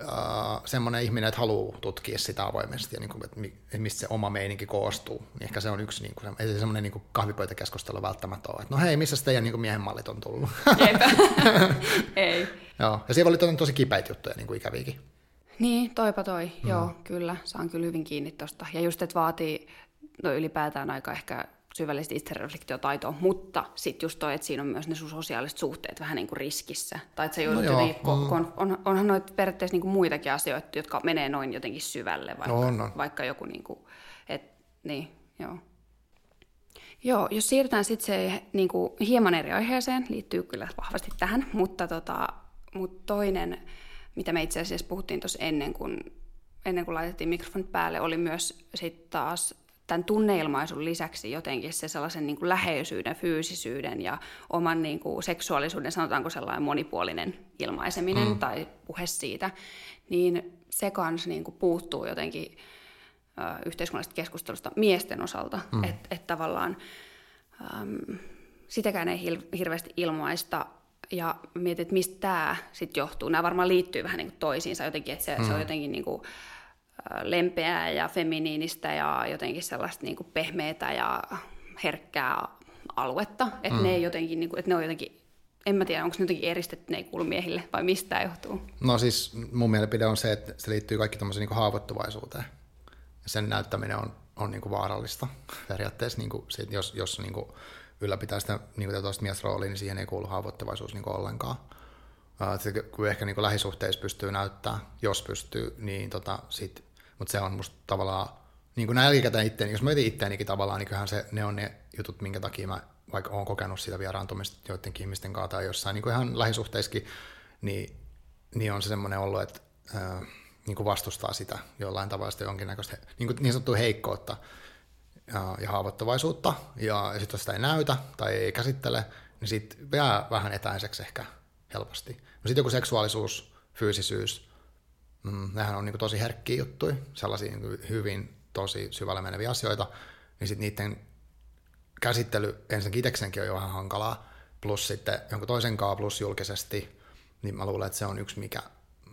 uh, semmoinen ihminen, että haluaa tutkia sitä avoimesti ja niinku, että mistä se oma meininki koostuu. Niin ehkä se on yksi, niinku, ei se semmoinen niinku kahvipöytäkeskustelu välttämättä ole. Että no hei, missä teidän niinku miehen mallit on tullut? ei. Joo, ja siellä oli tosi kipeitä juttuja, niin kuin ikäviäkin. Niin, toipa toi. Mm. Joo, kyllä. Saan kyllä hyvin kiinni tosta. Ja just, että vaatii no ylipäätään aika ehkä syvällistä itsereflektiotaitoa, mutta sitten just toi, että siinä on myös ne sun sosiaaliset suhteet vähän niin kuin riskissä. Tai että sä joudut no jotenkin, mm. on, on, onhan noita periaatteessa niin kuin muitakin asioita, jotka menee noin jotenkin syvälle, vaikka, no, no. vaikka joku niin kuin, et, niin, joo. Joo, jos siirrytään sitten se niin kuin hieman eri aiheeseen, liittyy kyllä vahvasti tähän, mutta, tota, mutta toinen mitä me itse asiassa puhuttiin tuossa ennen kuin, ennen kuin laitettiin mikrofonit päälle, oli myös sitten taas tämän tunneilmaisun lisäksi jotenkin se sellaisen niin kuin läheisyyden, fyysisyyden ja oman niin kuin seksuaalisuuden, sanotaanko sellainen monipuolinen ilmaiseminen mm. tai puhe siitä, niin se kanssa niin kuin puuttuu jotenkin ö, yhteiskunnallisesta keskustelusta miesten osalta, mm. että et tavallaan äm, sitäkään ei hir- hirveästi ilmaista ja mietin, että mistä tämä sitten johtuu. Nämä varmaan liittyy vähän niin kuin toisiinsa jotenkin, että se, mm. se on mm. jotenkin niin kuin lempeää ja feminiinistä ja jotenkin sellaista niin kuin pehmeätä ja herkkää aluetta. Että mm. ne, jotenkin, niin kuin, että ne on jotenkin, en mä tiedä, onko ne jotenkin eristetty, ne ei kuulu miehille vai mistä johtuu? No siis mun mielipide on se, että se liittyy kaikki tämmöiseen niin haavoittuvaisuuteen. Ja sen näyttäminen on, on niin kuin vaarallista periaatteessa, niin kuin, jos, jos niin kuin, ylläpitää sitä niin kuin miesroolia, niin siihen ei kuulu haavoittuvaisuus niin kuin ollenkaan. Uh, kun ehkä niin kuin lähisuhteissa pystyy näyttää, jos pystyy, niin tota, sit, mutta se on musta tavallaan, niin kuin jälkikäteen itteeni, jos mä mietin itteenikin tavallaan, niin kyllähän se, ne on ne jutut, minkä takia mä vaikka olen kokenut sitä vieraantumista joidenkin ihmisten kanssa tai jossain niin kuin ihan lähisuhteissakin, niin, niin on se semmoinen ollut, että äh, niin kuin vastustaa sitä jollain tavalla sitä jonkinnäköistä niin, kuin niin sanottua heikkoutta, ja, ja haavoittuvaisuutta, ja, ja sitten jos sitä ei näytä tai ei käsittele, niin sitten jää vähän etäiseksi ehkä helposti. No sitten joku seksuaalisuus, fyysisyys, mm, nehän on niin tosi herkkiä juttuja, sellaisia niin hyvin tosi syvälle meneviä asioita, niin sitten niiden käsittely ensinnäkin itsekseenkin on jo vähän hankalaa, plus sitten jonkun toisen kanssa, plus julkisesti, niin mä luulen, että se on yksi, mikä,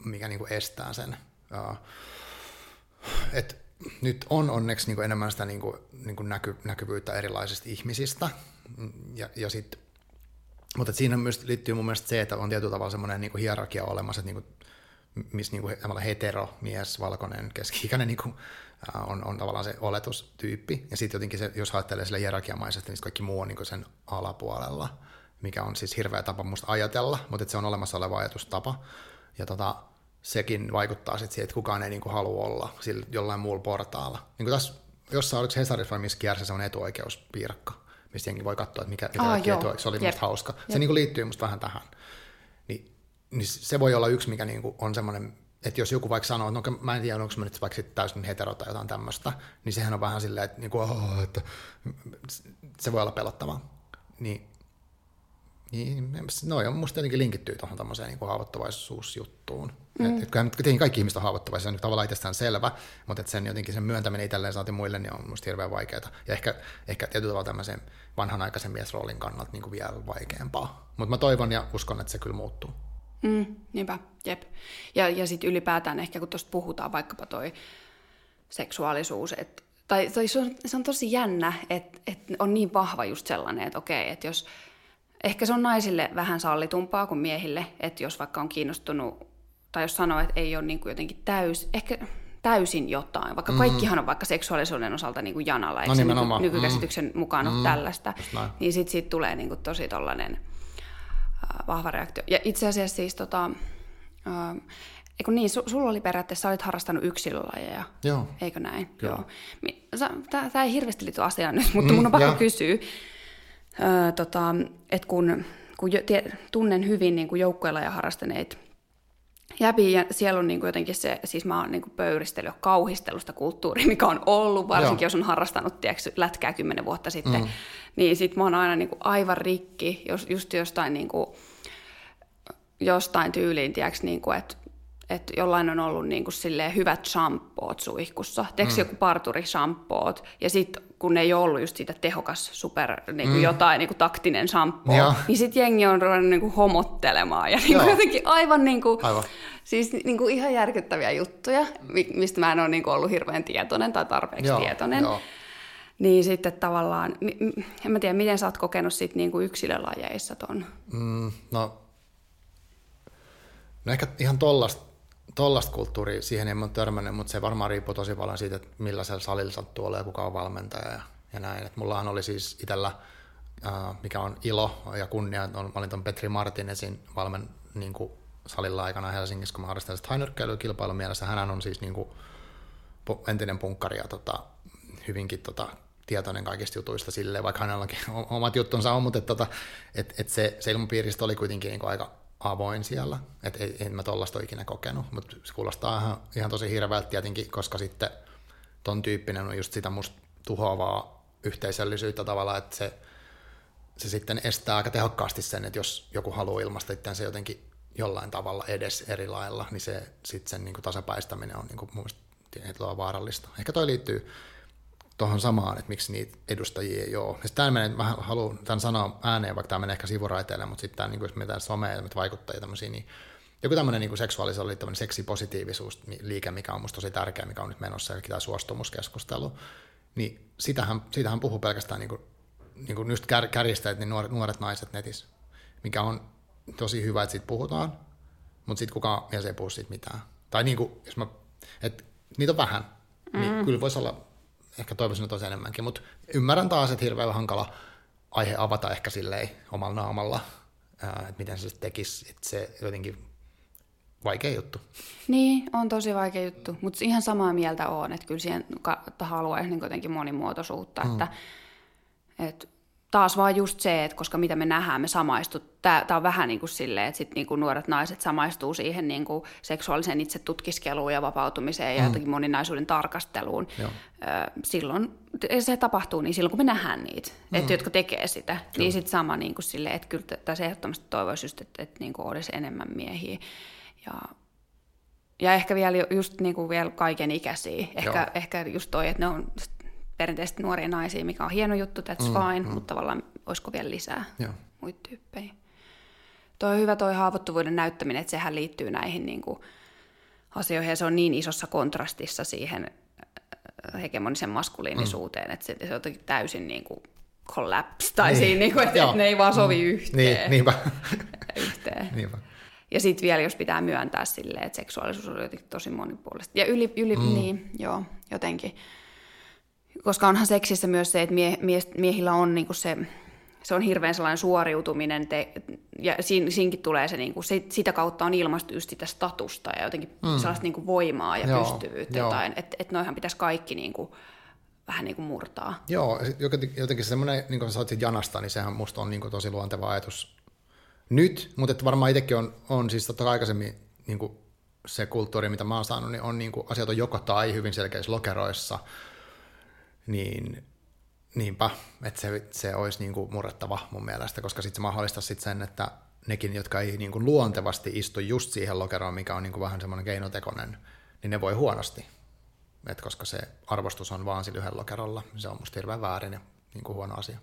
mikä niin estää sen. että nyt on onneksi niin enemmän sitä niin kuin, niin kuin näky, näkyvyyttä erilaisista ihmisistä. Ja, ja sit, mutta siinä myös liittyy mun mielestä se, että on tietyllä tavalla semmoinen niin hierarkia olemassa, että niin missä niin kuin, hetero, mies, valkoinen, keski-ikäinen niin kuin, on, on tavallaan se oletustyyppi. Ja sitten jotenkin se, jos ajattelee sille hierarkiamaisesti, niin kaikki muu on niin kuin sen alapuolella, mikä on siis hirveä tapa musta ajatella, mutta se on olemassa oleva ajatustapa. Ja tota, sekin vaikuttaa sitten siihen, että kukaan ei niinku halua olla sillä jollain muulla portaalla. Niin kuin tässä jossain oliko Hesarissa vai missä kiersi semmoinen etuoikeuspiirakka, mistä jengi voi katsoa, että mikä, mikä ah, etuoikeus, se oli musta hauska. Jep. Se niinku liittyy musta vähän tähän. Niin, niin se voi olla yksi, mikä niinku on semmoinen, että jos joku vaikka sanoo, että no, mä en tiedä, onko mä nyt vaikka täysin hetero tai jotain tämmöistä, niin sehän on vähän silleen, että, niinku, oh, että se voi olla pelottavaa. Niin niin, no on musta jotenkin linkittyy tuohon tämmöiseen niin haavoittuvaisuusjuttuun. Mm. Et, et kyllähän kaikki ihmiset on haavoittuvaisia, se on tavallaan itsestään selvä, mutta sen jotenkin sen myöntäminen itselleen saati muille niin on musta hirveän vaikeaa. Ja ehkä, ehkä tietyllä tavalla tämmöisen vanhanaikaisen miesroolin kannalta niin kuin vielä vaikeampaa. Mutta mä toivon ja uskon, että se kyllä muuttuu. Mm, niinpä, jep. Ja, ja sitten ylipäätään ehkä kun tuosta puhutaan vaikkapa toi seksuaalisuus, että tai, tai se, on, se on tosi jännä, että, että on niin vahva just sellainen, että okei, että jos Ehkä se on naisille vähän sallitumpaa kuin miehille, että jos vaikka on kiinnostunut, tai jos sanoo, että ei ole niin kuin jotenkin täys, ehkä täysin jotain, vaikka mm. kaikkihan on vaikka seksuaalisuuden osalta niin kuin janalla, eikö no, se nyky, nykykäsityksen mm. mukaan ole mm. tällaista, niin sitten siitä tulee niin kuin tosi tollainen vahva reaktio. Ja itse asiassa siis tota, äh, Eikö niin, su, sulla oli periaatteessa, sä olit harrastanut yksilölajeja, Joo. eikö näin? Kyllä. Joo. Tämä ei hirveästi liity asiaan nyt, mutta mm, mun on pakko kysyä, öö, tota, että kun, kun jo, tie, tunnen hyvin niin joukkueella ja harrastaneet jäbi, ja siellä on niin kuin jotenkin se, siis mä oon niin kuin ja kauhistellut sitä kulttuuria, mikä on ollut, varsinkin Joo. jos on harrastanut tiedätkö, lätkää kymmenen vuotta sitten, mm. niin sit mä oon aina niin kuin aivan rikki, jos, just jostain, niin kuin, jostain tyyliin, tiedätkö, niin kuin, että että jollain on ollut niin kuin silleen hyvät shampoot suihkussa, tiedätkö mm. joku parturi shampoot, ja sitten kun ei ole ollut just siitä tehokas super niin kuin mm. jotain niin kuin taktinen shampoo, Joo. niin sitten jengi on ruvennut niin kuin homottelemaan, ja niin kuin jotenkin aivan niin kuin, Aivan. siis niin kuin ihan järkyttäviä juttuja, mi- mistä mä en ole niin kuin ollut hirveän tietoinen tai tarpeeksi Joo, tietoinen. joo. Niin sitten tavallaan, en mä tiedä, miten sä oot kokenut sit niin kuin yksilölajeissa ton? Mm, no, no ehkä ihan tollasta tollasta kulttuuria, siihen en ole törmännyt, mutta se varmaan riippuu tosi paljon siitä, että millaisella salilla sattuu olemaan ja kuka on valmentaja ja, ja näin. Et mullahan oli siis itsellä, äh, mikä on ilo ja kunnia, että on, mä Petri Martinesin valmen niin kuin salilla aikana Helsingissä, kun mä harrastan sitä hainyrkkeilyä kilpailun mielessä. Hän on siis niin kuin, entinen punkkari ja tota, hyvinkin tota, tietoinen kaikista jutuista silleen, vaikka hänelläkin omat juttunsa on, mutta et, tota, et, et se, se ilmapiiristä oli kuitenkin niin aika avoin siellä, että ei, en mä tollasta ole ikinä kokenut, mutta se kuulostaa ihan, ihan tosi hirveältä tietenkin, koska sitten ton tyyppinen on just sitä musta tuhoavaa yhteisöllisyyttä tavallaan, että se, se sitten estää aika tehokkaasti sen, että jos joku haluaa ilmaista itseänsä jotenkin jollain tavalla edes eri lailla, niin se sitten sen niin kuin tasapäistäminen on niin kuin mun mielestä vaarallista. Ehkä toi liittyy tuohon samaan, että miksi niitä edustajia ei ole. Sitten menee, mä haluan tämän sanoa ääneen, vaikka tämä menee ehkä sivuraiteille, mutta sitten tämä, niin kuin, jos mietitään somea ja vaikuttajia tämmöisiä, niin joku tämmöinen niin seksuaalisuus oli tämmöinen seksipositiivisuus liike, mikä on musta tosi tärkeä, mikä on nyt menossa, eli tämä suostumuskeskustelu, niin sitähän, sitähän puhuu pelkästään niin kuin, niin kuin just kär, kärjistäjät, niin nuoret, nuoret naiset netissä, mikä on tosi hyvä, että siitä puhutaan, mutta sitten kukaan mies ei puhu siitä mitään. Tai niin kuin, jos mä, että niitä on vähän, mm. niin kyllä voisi olla ehkä toivoisin, että olisi enemmänkin, mutta ymmärrän taas, että hirveän hankala aihe avata ehkä silleen omalla naamalla, että miten se sitten tekisi, että se jotenkin vaikea juttu. Niin, on tosi vaikea juttu, mutta ihan samaa mieltä on, että kyllä siihen haluaisi niin jotenkin monimuotoisuutta, mm. että, että taas vaan just se, että koska mitä me nähdään, me samaistut, tämä on vähän niin kuin silleen, että sit niin kuin nuoret naiset samaistuu siihen niin kuin seksuaaliseen itsetutkiskeluun ja vapautumiseen ja Mm. jotenkin moninaisuuden tarkasteluun. Joo. Silloin se tapahtuu niin silloin, kun me nähdään niitä, mm. että jotka tekee sitä. Kyllä. Niin sitten sama niin kuin silleen, että kyllä tässä ehdottomasti toivoisi just, että, että niin kuin olisi enemmän miehiä. Ja, ja ehkä vielä ju- just niin kuin vielä kaiken ikäisiä. Ehkä, Joo. ehkä just toi, että ne on perinteisesti nuoria naisia, mikä on hieno juttu, that's mm, fine, mm. mutta tavallaan olisiko vielä lisää Joo. muita tyyppejä. Toi on hyvä toi haavoittuvuuden näyttäminen, että sehän liittyy näihin niin kuin, asioihin ja se on niin isossa kontrastissa siihen äh, hegemonisen maskuliinisuuteen, mm. että se, se on jotenkin täysin niin kuin collapse, tai niin. Niin. siinä, niin kuin, että, että ne ei vaan sovi yhteen. Niin, niinpä. yhteen. niinpä. Ja sitten vielä, jos pitää myöntää silleen, että seksuaalisuus on jotenkin tosi monipuolista. Ja yli, yli mm. niin, joo, jotenkin. Koska onhan seksissä myös se, että mie, mie, miehillä on niinku se, se on hirveän sellainen suoriutuminen, te, ja siinä, siinkin tulee se, niinku, se, sitä kautta on ilmaistu just sitä statusta ja jotenkin mm. sellaista niinku voimaa ja Joo, pystyvyyttä joo. jotain, että et noihan pitäisi kaikki niinku, vähän niinku murtaa. Joo, jotenkin, jotenkin semmoinen, niin kuin sä sanoit janasta, niin sehän musta on niin kuin tosi luonteva ajatus nyt, mutta että varmaan itsekin on, on siis totta kai aikaisemmin niin kuin se kulttuuri, mitä mä oon saanut, niin on niin kuin asiat on joko tai hyvin selkeissä lokeroissa, niin niinpä, että se, se olisi niin kuin murrettava mun mielestä, koska sitten se mahdollistaa sit sen, että nekin, jotka ei niin kuin luontevasti istu just siihen lokeroon, mikä on niin kuin vähän semmoinen keinotekoinen, niin ne voi huonosti. Et koska se arvostus on vaan sillä yhdellä lokerolla, se on musta hirveän väärin ja niin kuin huono asia.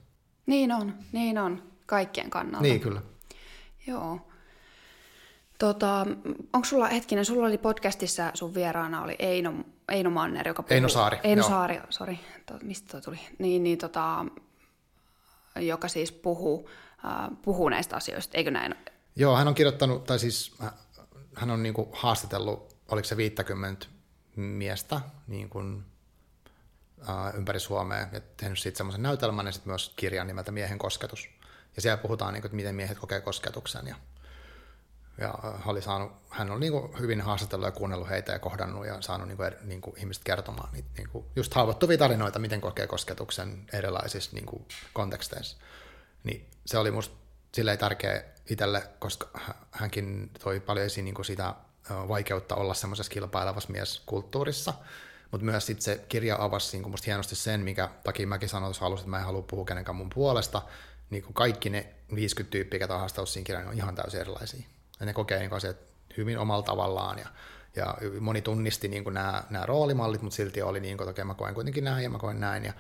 Niin on, niin on, kaikkien kannalta. Niin, kyllä. Joo. Tota, onko sulla, hetkinen, sulla oli podcastissa sun vieraana oli Eino, Eino Manner, joka puhuu... Eino Saari, Eino joo. Saari, sori, to, mistä toi tuli? Niin, niin tota, joka siis puhuu, äh, puhuu näistä asioista, eikö näin? Joo, hän on kirjoittanut, tai siis äh, hän on niin kuin haastatellut, oliko se 50 miestä niin kuin, äh, ympäri Suomea, ja tehnyt siitä semmoisen näytelmän ja sitten myös kirjan nimeltä Miehen kosketus. Ja siellä puhutaan, niin kuin, että miten miehet kokee kosketuksen ja ja hän oli, saanut, hän oli niin kuin hyvin haastatellut ja kuunnellut heitä ja kohdannut ja saanut niin kuin, niin kuin ihmiset kertomaan niitä niin kuin just haavoittuvia tarinoita, miten kokee kosketuksen erilaisissa niin kuin konteksteissa. Niin se oli musta silleen tärkeä itselle, koska hänkin toi paljon esiin niin kuin sitä vaikeutta olla semmoisessa kilpailevassa mieskulttuurissa, mutta myös sit se kirja avasi niin musta hienosti sen, mikä takia mäkin sanoin tuossa alussa, että mä en halua puhua kenenkään mun puolesta, niin kuin kaikki ne 50 tyyppiä, ketä on haastanut siinä kirjaan, on ihan täysin erilaisia. Ja ne kokee niin asiat hyvin omalla tavallaan, ja, ja moni tunnisti niin nämä, nämä roolimallit, mutta silti oli niin kuin, että okay, mä koen kuitenkin näin ja mä koen näin, ja,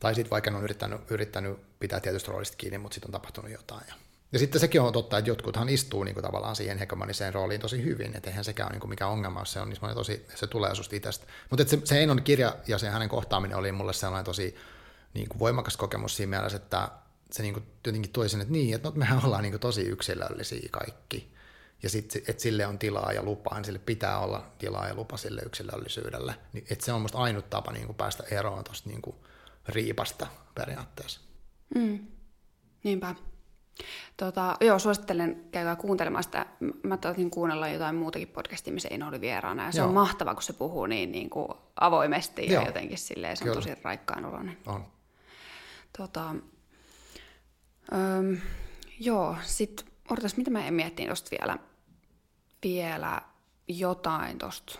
tai sitten vaikka ne on yrittänyt, yrittänyt pitää tietystä roolista kiinni, mutta sitten on tapahtunut jotain. Ja, ja sitten sekin on totta, että jotkuthan istuu niin kuin tavallaan siihen hegemoniseen rooliin tosi hyvin, että eihän sekään ole niin kuin mikään ongelma, jos se on niin tosi, se tulee susta itsestä. Mutta se, se Einon kirja ja se hänen kohtaaminen oli mulle sellainen tosi niin kuin voimakas kokemus siinä mielessä, että se niin kuin jotenkin toi sen, että niin, että no, mehän ollaan niin kuin tosi yksilöllisiä kaikki. Ja sitten, että sille on tilaa ja lupa, niin sille pitää olla tilaa ja lupa sille yksilöllisyydelle. Niin, että se on musta ainut tapa niin kuin päästä eroon tuosta niin riipasta periaatteessa. Mm. Niinpä. Tota, joo, suosittelen käydä kuuntelemaan sitä. Mä taisin kuunnella jotain muutakin podcastia, missä Eino oli vieraana. Ja se joo. on mahtava, kun se puhuu niin, niin kuin avoimesti ja joo. jotenkin silleen, se on Kyllä. tosi raikkaan oloinen. On. Tota, öm, joo, sitten odotas, mitä mä miettiin tuosta vielä, vielä jotain tuosta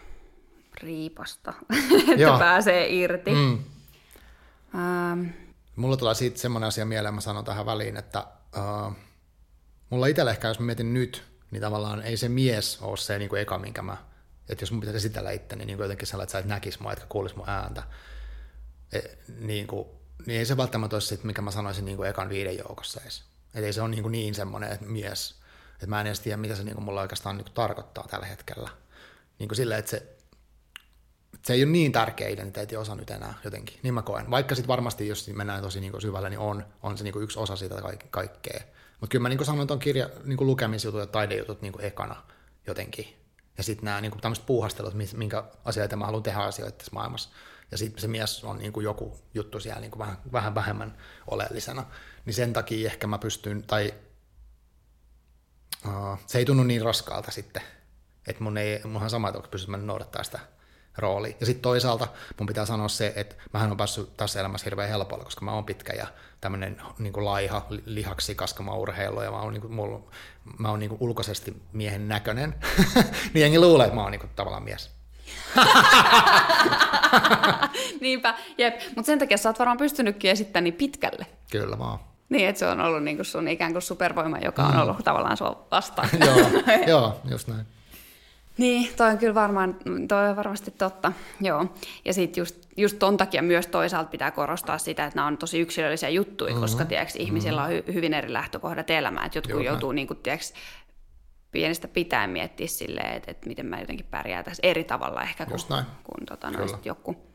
riipasta, että joo. pääsee irti. Mm. Ähm. Mulla tulee siitä semmoinen asia mieleen, mä sanon tähän väliin, että uh, mulla itsellä ehkä, jos mä mietin nyt, niin tavallaan ei se mies ole se niin kuin eka, minkä mä, että jos mun pitäisi esitellä itteni niin kuin jotenkin sellainen, että sä et näkisi mua, etkä kuulisi mun ääntä, e, niin, kuin, niin ei se välttämättä ole sit, mikä mä sanoisin niin kuin ekan viiden joukossa edes. Että ei se ole niin, kuin niin semmoinen että mies, että mä en edes tiedä, mitä se niin kuin mulla oikeastaan niin kuin tarkoittaa tällä hetkellä. Niin silleen, että se, se ei ole niin tärkeä identiteettiosa nyt enää jotenkin, niin mä koen. Vaikka sitten varmasti, jos mennään tosi niin syvälle, niin on, on se niin yksi osa sitä kaik- kaikkea. Mutta kyllä mä niin sanoin tuon kirja, niin lukemisjutut ja taidejutut niin ekana jotenkin. Ja sitten nämä niin tämmöiset puuhastelut, minkä asioita mä haluan tehdä asioita tässä maailmassa. Ja sitten se mies on niin kuin joku juttu siellä niin kuin vähän, vähän vähemmän oleellisena. Niin sen takia ehkä mä pystyn, tai se ei tunnu niin raskaalta sitten. Että mun ei, munhan sama, että pystyn mä noudattaa sitä rooli. Ja sitten toisaalta mun pitää sanoa se, että mähän on päässyt tässä elämässä hirveän helpolla, koska mä oon pitkä ja tämmöinen niin laiha, lihaksi kaskama urheilu ja mä oon, niin kuin, mulla, mä oon niin kuin ulkoisesti miehen näköinen. niin jengi luulee, että mä oon niin kuin, tavallaan mies. Niinpä, jep. Mutta sen takia sä oot varmaan pystynytkin esittämään niin pitkälle. Kyllä vaan. Niin, että se on ollut niin sun ikään kuin supervoima, joka on mm. ollut tavallaan sua vastaan. joo, joo, just näin. Niin, toi on kyllä varmaan, toi on varmasti totta, joo. Ja sitten just, just ton takia myös toisaalta pitää korostaa sitä, että nämä on tosi yksilöllisiä juttuja, mm-hmm. koska tiiäks, mm-hmm. ihmisillä on hy- hyvin eri lähtökohdat elämään. Että jotkut Joo, joutuu niin kuin, tiiäks, pienestä pitää miettiä silleen, että, että miten mä jotenkin pärjää tässä eri tavalla ehkä kuin, kuin tota, no, joku.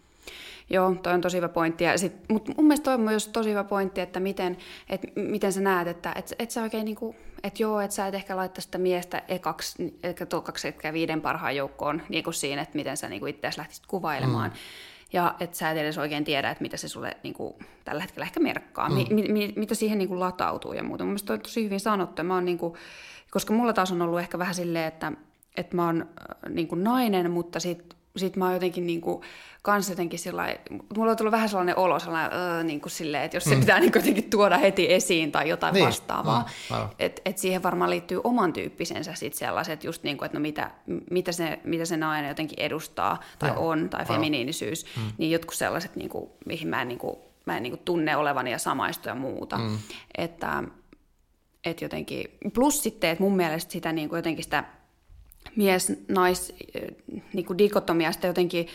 Joo, toi on tosi hyvä pointti. Mutta mun mielestä toi on myös tosi hyvä pointti, että miten, et, miten sä näet, että et, et sä oikein niinku, että joo, että sä et ehkä laittaa sitä miestä ekaksi, ehkä tokaksi ehkä viiden parhaan joukkoon niin kuin siinä, että miten sä niinku itseäsi lähtisit kuvailemaan. Mm. Ja että sä et edes oikein tiedä, että mitä se sulle niin kuin, tällä hetkellä ehkä merkkaa, mm. mi, mi, mitä siihen niin kuin, latautuu ja muuta. Mun mielestä on tosi hyvin sanottu. Mä oon, niin kuin, koska mulla taas on ollut ehkä vähän silleen, että, että mä oon äh, niin kuin nainen, mutta sitten sit mä oon jotenkin niin kuin, kans jotenkin sillä mulla on tullut vähän sellainen olo, sellainen, öö, niin kuin silleen, että jos se mm. pitää niin jotenkin tuoda heti esiin tai jotain niin. vastaavaa. No, että et siihen varmaan liittyy oman tyyppisensä sit sellaiset just niin kuin, että no mitä, mitä, se, mitä se nainen jotenkin edustaa tai no. on, tai feminiinisyys, mm. niin jotkut sellaiset, niin kuin, mihin mä en, niin kuin, mä en niin kuin tunne olevani ja samaistu ja muuta. Mm. Että et jotenkin, plus sitten, että mun mielestä sitä niin kuin jotenkin sitä mies-nais niin kuin dikotomiasta jotenkin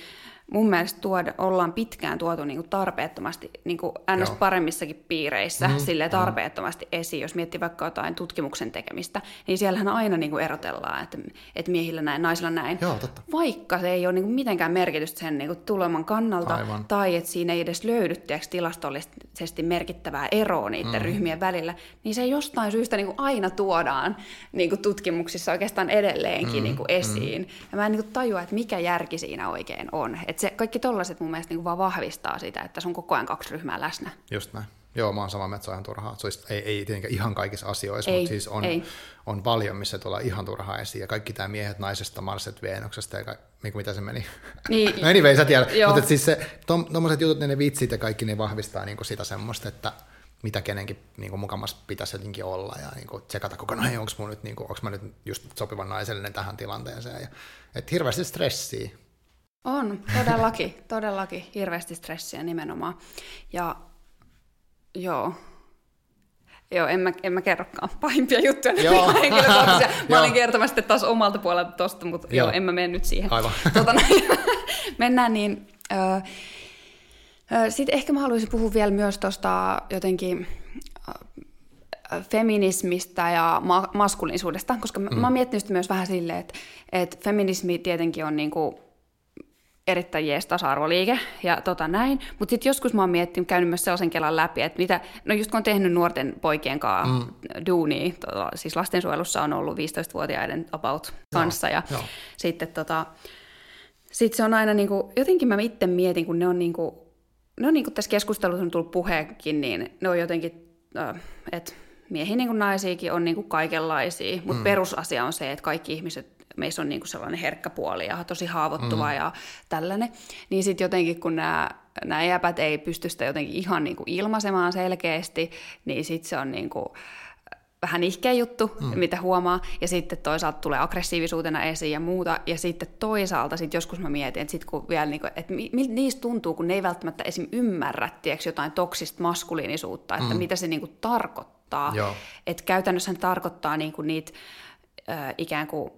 mun mielestä tuoda, ollaan pitkään tuotu niin kuin tarpeettomasti, niin kuin ns. paremmissakin piireissä, mm, sille tarpeettomasti mm. esiin. Jos miettii vaikka jotain tutkimuksen tekemistä, niin siellähän aina niin kuin erotellaan, että, että miehillä näin, naisilla näin. Joo, totta. Vaikka se ei ole niin kuin mitenkään merkitystä sen niin kuin tuleman kannalta, Aivan. tai että siinä ei edes löydy tiiäks, tilastollisesti merkittävää eroa niiden mm. ryhmien välillä, niin se jostain syystä niin kuin aina tuodaan niin kuin tutkimuksissa oikeastaan edelleenkin mm, niin kuin esiin. Mm. Ja mä en niin kuin tajua, että mikä järki siinä oikein on. Et että se, kaikki tollaiset mun mielestä niin vaan vahvistaa sitä, että sun koko ajan kaksi ryhmää läsnä. Just näin. Joo, mä oon samaa mieltä, se on ihan turhaa. Se olisi, ei, ei tietenkään ihan kaikissa asioissa, Ei, mutta siis on, ei. on paljon, missä tulee ihan turhaa esiin. Ja kaikki tämä miehet naisesta, Marset, Veenoksesta ja ka- mikä- mitä se meni. Niin. no anyway, sä tiedät. Joo. Mutta siis se, tom, tommoset jutut, ne, ne vitsit ja kaikki, ne vahvistaa niinku sitä semmoista, että mitä kenenkin niinku mukamas pitäisi jotenkin olla ja niinku tsekata kokonaan, onko mun nyt, niinku, onko mä nyt just sopivan naisellinen tähän tilanteeseen. Ja, et hirveästi stressiä. On, todellakin, todellakin. Hirveästi stressiä nimenomaan. Ja joo, Joo, en mä, en mä kerrokaan pahimpia juttuja, Joo. henkilökohtaisia. Mä olin kertomassa sitten taas omalta puolelta tosta, mutta joo. Joo. en mä mene nyt siihen. Aivan. Tota, mennään niin. Sitten ehkä mä haluaisin puhua vielä myös tuosta jotenkin feminismistä ja ma- maskuliinisuudesta, koska mm. mä oon miettinyt sitä myös vähän silleen, että, että feminismi tietenkin on niinku erittäin jees tasa-arvoliike ja tota näin, mutta sitten joskus mä oon miettinyt, käynyt myös sellaisen kelan läpi, että mitä, no just kun on tehnyt nuorten poikien kanssa mm. duunia, tota, siis lastensuojelussa on ollut 15-vuotiaiden about kanssa ja joo. sitten tota, sit se on aina niinku, jotenkin mä itse mietin, kun ne on niinku, ne on niinku tässä keskustelussa on tullut puheekin, niin ne on jotenkin, että miehiä niin kuin naisiakin on niinku kaikenlaisia, mutta mm. perusasia on se, että kaikki ihmiset, meissä on niinku sellainen herkkä puoli ja tosi haavoittuva mm. ja tällainen, niin sitten jotenkin kun nämä nämä jäpät ei pysty sitä jotenkin ihan niinku ilmaisemaan selkeästi, niin sitten se on niinku, vähän ihkeä juttu, mm. mitä huomaa, ja sitten toisaalta tulee aggressiivisuutena esiin ja muuta, ja sitten toisaalta sit joskus mä mietin, että, sit kun vielä, niinku, että mi, miltä niistä tuntuu, kun ne ei välttämättä esim. ymmärrä tiiäks, jotain toksista maskuliinisuutta, että mm. mitä se niinku tarkoittaa. Että käytännössä se tarkoittaa niinku niitä äh, ikään kuin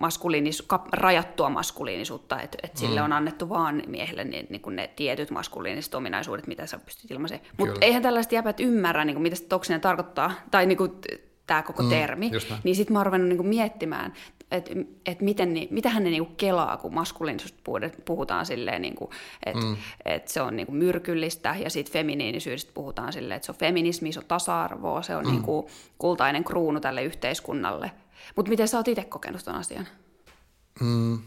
maskuliinis, kap, rajattua maskuliinisuutta, että et sille Mm. on annettu vaan miehelle niin, niin kuin ne tietyt maskuliiniset ominaisuudet, mitä sä pystyt ilmaisemaan. Mutta eihän tällaiset jäpät ymmärrä, niin kuin, mitä se toksinen tarkoittaa, tai niin kuin, tämä koko Mm, termi, niin sitten mä oon ruvennut niin kuin miettimään, että et miten, ni- mitähän ne niin kuin kelaa, kun maskuliinisuudesta puhutaan- silleen, niin kuin, että Mm. et se on niin kuin myrkyllistä, ja sitten feminiinisyydestä puhutaan silleen, että se on feminismi, se on tasa-arvoa, se on mm. niin kuin kultainen kruunu tälle yhteiskunnalle. Mutta miten sä oot itse kokenut ton asian? Mm.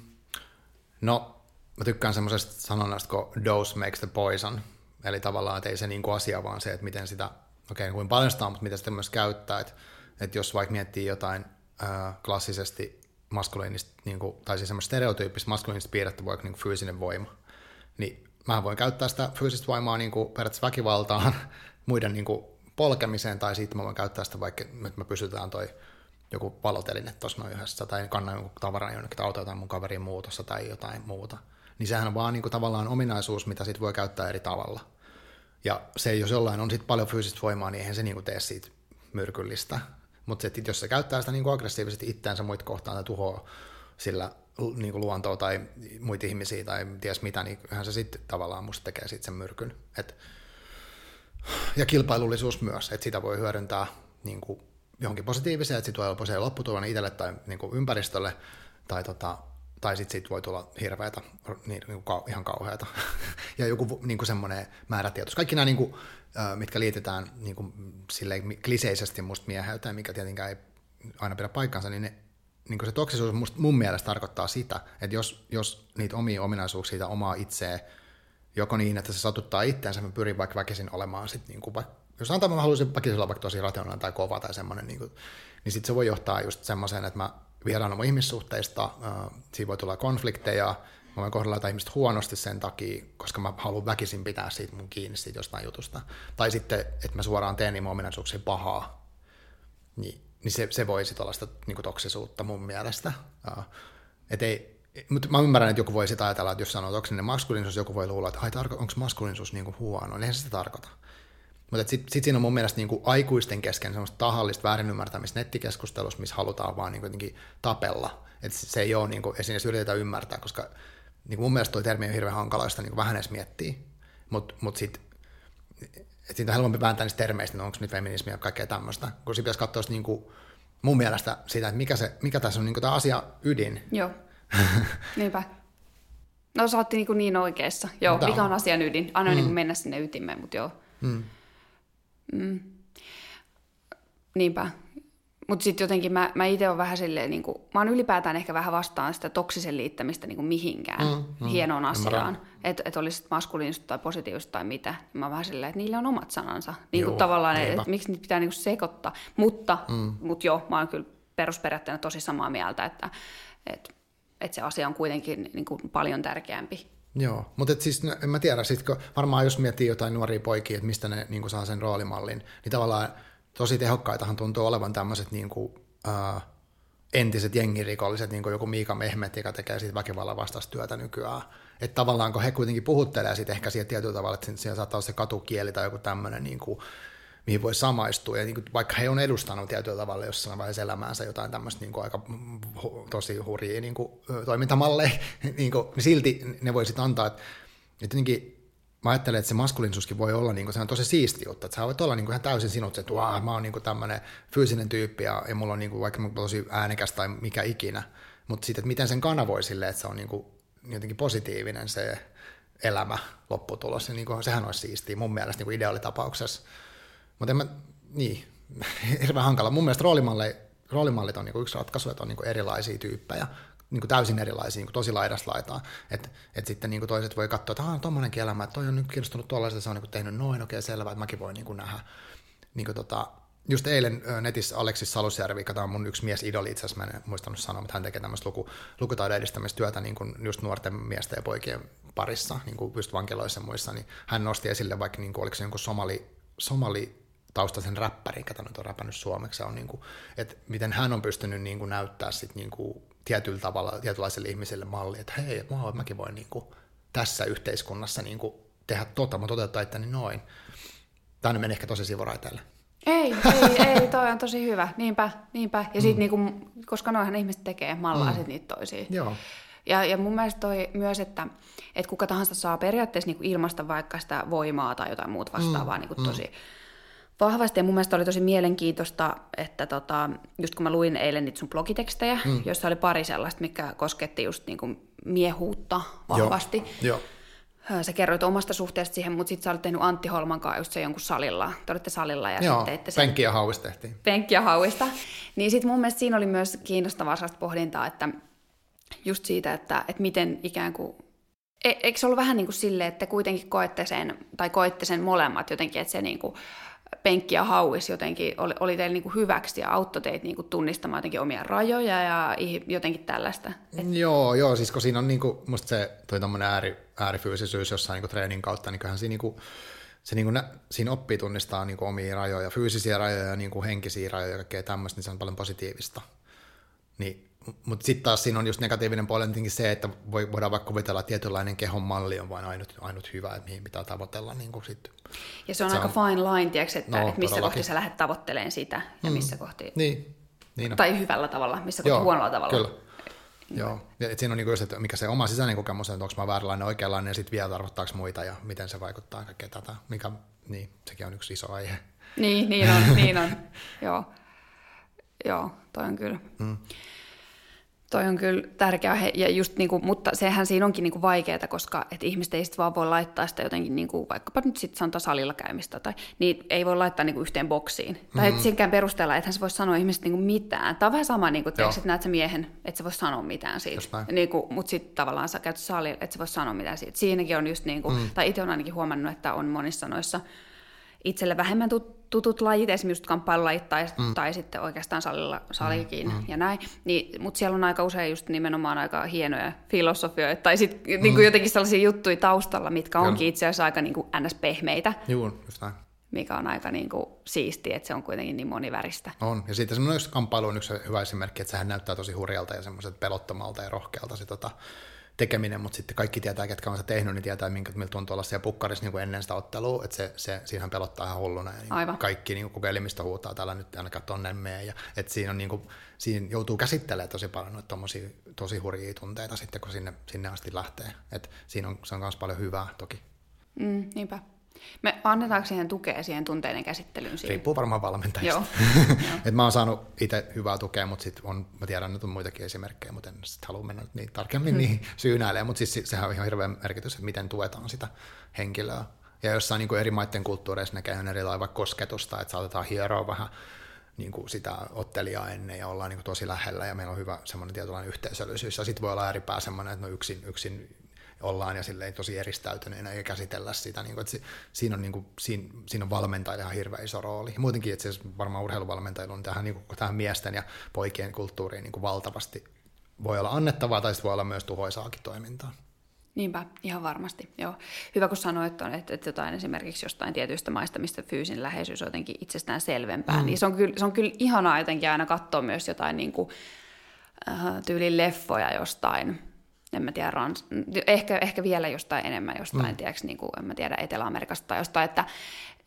No, mä tykkään semmoisesta sanonnasta kuin dose makes the poison. Eli tavallaan, että ei se niinku asia, vaan se, että miten sitä, okei, okay, kuin paljon sitä on, mutta miten sitä myös käyttää. Että, että jos vaikka miettii jotain äh, klassisesti maskuliinista, niinku, tai siis semmoista stereotyyppistä maskuliinista piirrettä, vaikka niinku fyysinen voima, niin mä voin käyttää sitä fyysistä voimaa niinku periaatteessa väkivaltaan, muiden niinku polkemiseen, tai sitten mä voin käyttää sitä vaikka, että me pysytään toi joku valoteline tuossa noin yhdessä, tai kannan jonkun tavaran jonnekin, tai tai mun kaverin muutossa tai jotain muuta. Niin sehän on vaan niinku tavallaan ominaisuus, mitä sit voi käyttää eri tavalla. Ja se, jos jollain on sit paljon fyysistä voimaa, niin eihän se niinku tee siitä myrkyllistä. Mutta jos se käyttää sitä niinku aggressiivisesti itteensä muita kohtaan tai tuhoaa sillä niinku luontoa tai muita ihmisiä tai ties mitä, niin kyllähän se sitten tavallaan musta tekee siitä sen myrkyn. Et, ja kilpailullisuus myös, että sitä voi hyödyntää niin kuin johonkin positiiviseen, että siitä voi olla positiivinen lopputulo niin itselle tai niin kuin ympäristölle, tai, tota, tai sitten siitä voi tulla hirveätä, niin, niin kuin ihan kauheata. ja joku niin kuin semmoinen määrätietoisuus. Kaikki nämä, niin kuin, mitkä liitetään niin kuin, silleen kliseisesti musta mieheyteen, mikä tietenkään ei aina pidä paikkansa, niin ne, niin kuin se toksisuus musta, mun mielestä tarkoittaa sitä, että jos, jos niitä omia ominaisuuksia, siitä omaa itseä, joko niin, että se satuttaa itseänsä, mä pyrin vaikka väkisin olemaan sit niin kuin jos antaa mä haluaisin väkisin olla vaikka tosi rationaalinen tai kova tai semmoinen, niin, kuin, niin sitten se voi johtaa just semmoiseen, että mä vieraannun mun ihmissuhteista, äh, siinä voi tulla konflikteja, mä voin kohdella jotain ihmistä huonosti sen takia, koska mä haluan väkisin pitää siitä mun kiinni siitä jostain jutusta. Tai sitten, että mä suoraan teen niin mun ominaisuuksien pahaa, niin, niin se, se voi sitten olla sitä niin toksisuutta mun mielestä. Et ei, mutta mä ymmärrän, että joku voi sitä ajatella, että jos sanoo toksinen maskuliinisuus, joku voi luulla, että ai, tarko- onko maskuliinisuus niin kuin huono, niin eihän se sitä tarkoita. Mutta sitten sit siinä on mun mielestä niin kuin aikuisten kesken semmoista tahallista väärinymmärtämistä nettikeskustelussa, missä halutaan vaan niin jotenkin tapella. Että se ei ole, niin kuin, ei edes yritetä ymmärtää, koska niin mun mielestä toi termi on hirveän hankala, sitä niin vähän edes miettii. Mutta mut sitten että siitä on helpompi vääntää niistä termeistä, että onko nyt feminismiä ja kaikkea tämmöistä, kun sitten pitäisi katsoa niin kuin, mun mielestä sitä, että mikä, se, mikä tässä on niin kuin tämä asia ydin. Joo, niinpä. No sä niin, niin oikeassa. Joo, mikä on. asian ydin? Aina mm. niin mennä sinne ytimeen, mutta joo. Mm. Mm. Niinpä. Mutta sitten jotenkin mä, mä itse olen vähän silleen, niin kuin, mä oon ylipäätään ehkä vähän vastaan sitä toksisen liittämistä niin kuin mihinkään mm, mm, hienoon asiaan. Että et olisi maskuliinista tai positiivista tai mitä. Mä oon vähän silleen, että niillä on omat sanansa. Niin kuin tavallaan, että et, miksi niitä pitää niin kuin sekoittaa. Mutta mm. mut joo, mä oon kyllä perusperiaatteena tosi samaa mieltä, että et, et se asia on kuitenkin niin kuin paljon tärkeämpi. Joo, mutta siis no, en mä tiedä, sit, kun varmaan jos miettii jotain nuoria poikia, että mistä ne niin saa sen roolimallin, niin tavallaan tosi tehokkaitahan tuntuu olevan tämmöiset niin kuin, uh, entiset jengirikolliset, niin kuin joku Miika Mehmet, joka tekee siitä väkivallan vastaista työtä nykyään. Että tavallaan kun he kuitenkin puhuttelee sitten ehkä siitä tietyllä tavalla, että siellä saattaa olla se katukieli tai joku tämmöinen, niin kuin, mihin voi samaistua. Ja niin kuin, vaikka he on edustanut tietyllä tavalla jossain vaiheessa elämäänsä jotain tämmöistä niin aika hu, tosi hurjia niin kuin, toimintamalleja, niin, kuin, niin silti ne voi sitten antaa, että jotenkin mä ajattelen, että se maskuliinisuuskin voi olla niin kuin, se on tosi siisti juttu, että sä voit olla niin kuin, ihan täysin sinut, että wow, mä oon niin tämmöinen fyysinen tyyppi ja, ja mulla on niin kuin, vaikka mä tosi äänekäs tai mikä ikinä, mutta sitten, että miten sen kanavoi silleen, että se on niin kuin, jotenkin positiivinen se elämä, lopputulos, niin kuin, sehän olisi siistiä mun mielestä niin kuin ideaalitapauksessa. Mutta en mä, niin, hirveän hankala. Mun mielestä roolimallit, roolimallit on niin kuin yksi ratkaisu, että on niin kuin erilaisia tyyppejä, niin kuin täysin erilaisia, niin kuin tosi laidasta laitaan. Että et sitten niin kuin toiset voi katsoa, että on tuommoinenkin elämä, että toi on nyt kiinnostunut tuollaista, se on niin kuin tehnyt noin, okei okay, selvä, että mäkin voin niin kuin nähdä. Niin kuin tota, just eilen netissä Aleksis Salusjärvi, joka on mun yksi mies idoli itse asiassa, mä en muistanut sanoa, mutta hän tekee tämmöistä luku, lukutaidon edistämistyötä niin kuin just nuorten miesten ja poikien parissa, niin kuin just vankiloissa ja muissa, niin hän nosti esille vaikka, niin kuin, oliko se jonkun somali, somali taustaisen räppärin, ketä nyt on räpännyt suomeksi, on niin kuin, että miten hän on pystynyt niin kuin näyttää sit niin kuin tietyllä tavalla tietynlaiselle ihmiselle malli, että hei, wow, mäkin voin niin kuin, tässä yhteiskunnassa niin kuin, tehdä tota, mä toteuttaa itteni noin. Tämä nyt meni ehkä tosi sivuraiteelle. Ei, ei, ei, toi on tosi hyvä. Niinpä, niinpä. Ja sit mm. niinku, koska noihan ihmiset tekee, mallaa mm. sit niitä toisia. Joo. Ja, ja mun mielestä toi myös, että, että kuka tahansa saa periaatteessa niinku ilmasta vaikka sitä voimaa tai jotain muuta vastaavaa mm. niinku tosi, mm vahvasti. Ja mun mielestä oli tosi mielenkiintoista, että tota, just kun mä luin eilen niitä sun blogitekstejä, mm. joissa oli pari sellaista, mikä kosketti just niin kuin miehuutta vahvasti. Joo. Joo. Sä kerroit omasta suhteesta siihen, mutta sitten sä olit tehnyt Antti Holman kanssa just se jonkun salilla. Te olitte salilla ja Joo, sitten sen. penkki ja hauista tehtiin. Penkki ja hauista. Niin sitten mun mielestä siinä oli myös kiinnostavaa sellaista pohdintaa, että just siitä, että, että miten ikään kuin e, Eikö se ollut vähän niin kuin silleen, että kuitenkin koette sen, tai koette sen molemmat jotenkin, että se niin kuin, penkki ja hauis jotenkin oli, oli teille niin hyväksi ja auttoi teitä niin kuin tunnistamaan jotenkin omia rajoja ja jotenkin tällaista? Et... Joo, joo, siis kun siinä on niin kuin, musta se toi ääri, äärifyysisyys jossain niin kuin treenin kautta, niin kyllähän siinä, niin kuin, se niin kuin, siinä oppii tunnistaa niin kuin omia rajoja, fyysisiä rajoja ja niin kuin henkisiä rajoja ja kaikkea tämmöistä, niin se on paljon positiivista. Niin mutta sitten taas siinä on just negatiivinen puoli se, että voi, voidaan vaikka kuvitella, että tietynlainen kehon malli on vain ainut, ainut hyvä, että mihin pitää tavoitella. Niin kuin sit. Ja se on se aika on, fine line, tiiäks, että, no, että missä kohti sä lähdet tavoittelemaan sitä ja mm. missä kohti... Niin. niin on. Tai hyvällä tavalla, missä kohti Joo, huonolla tavalla. Kyllä. Joo, ja et siinä on niin just, että mikä se oma sisäinen kokemus on, että onko mä vääränlainen, oikeanlainen, ja sitten vielä tarkoittaako muita, ja miten se vaikuttaa kaikkea tätä, mikä, niin, sekin on yksi iso aihe. Niin, niin on, niin on, joo. Joo, toi on kyllä. Mm. Toi on kyllä tärkeää, ja just niinku, mutta sehän siinä onkin niinku vaikeaa, koska et ihmiset ei sit vaan voi laittaa sitä jotenkin, niinku, vaikkapa nyt sitten sanotaan salilla käymistä, tai niin ei voi laittaa niinku yhteen boksiin. Mm-hmm. Tai et senkään perusteella, että se voi sanoa ihmiset niinku mitään. Tämä on vähän sama, niinku, että näet sä miehen, että se voi sanoa mitään siitä. Niinku, mutta sitten tavallaan sä käyt salilla, että se voi sanoa mitään siitä. Siinäkin on just, niinku, mm. tai itse on ainakin huomannut, että on monissa noissa itselle vähemmän tutut lajit, esimerkiksi just kamppailulajit tai, mm. tai sitten oikeastaan salilla, salikin mm, mm. ja näin, niin, mutta siellä on aika usein just nimenomaan aika hienoja filosofioita tai sitten mm. niin jotenkin sellaisia juttuja taustalla, mitkä Kyllä. onkin itse asiassa aika niin kuin ns-pehmeitä. Juu, just näin. Mikä on aika niin kuin siistiä, että se on kuitenkin niin moniväristä. On, ja siitä semmoinen kamppailu on yksi hyvä esimerkki, että sehän näyttää tosi hurjalta ja semmoiset pelottomalta ja rohkealta se tota, tekeminen, mutta sitten kaikki tietää, ketkä on se tehnyt, niin tietää, minkä, miltä tuntuu olla siellä pukkarissa niin kuin ennen sitä ottelua, että se, se, siihen pelottaa ihan hulluna. Ja niin Aivan. Kaikki niin elimistö huutaa täällä nyt ainakaan tonne mene. Ja, että siinä, on, niin kuin, siinä joutuu käsittelemään tosi paljon noita tosi hurjia tunteita sitten, kun sinne, sinne asti lähtee. Et siinä on, se on myös paljon hyvää toki. Mm, niinpä. Me annetaanko siihen tukea siihen tunteiden käsittelyyn? Siihen? Riippuu varmaan valmentajista. Et mä oon saanut itse hyvää tukea, mutta sit on, mä tiedän, että on muitakin esimerkkejä, mutta en sit halua mennä niin tarkemmin hmm. niihin syynäilemään. Mutta siis sehän on ihan hirveän merkitys, että miten tuetaan sitä henkilöä. Ja jossain niin kuin eri maiden kulttuureissa näkee ihan eri lailla kosketusta, että saatetaan hieroa vähän niin kuin sitä ottelijaa ennen ja ollaan niin kuin tosi lähellä ja meillä on hyvä semmoinen tietynlainen yhteisöllisyys. Ja sitten voi olla ääripää semmoinen, että no yksin, yksin ollaan ja silleen tosi eristäytyneenä ja käsitellä sitä. Niin kuin, että siinä, on, niin kuin, siinä, siinä on valmentajilla ihan hirveän iso rooli. Muutenkin että siis varmaan urheiluvalmentajilla on tähän, niin kuin, tähän miesten ja poikien kulttuuriin niin kuin valtavasti voi olla annettavaa tai voi olla myös tuhoisaakin toimintaa. Niinpä, ihan varmasti. Joo. Hyvä, kun sanoit, että, että jotain esimerkiksi jostain tietyistä maista, mistä fyysinen läheisyys on jotenkin itsestään selvempää, mm. niin se on, kyllä, se on kyllä ihanaa jotenkin aina katsoa myös jotain niin kuin, äh, tyylin leffoja jostain, en mä tiedä, rans, ehkä, ehkä vielä jostain enemmän jostain, mm. tiedätkö, niin kuin, en mä tiedä, Etelä-Amerikasta tai jostain, että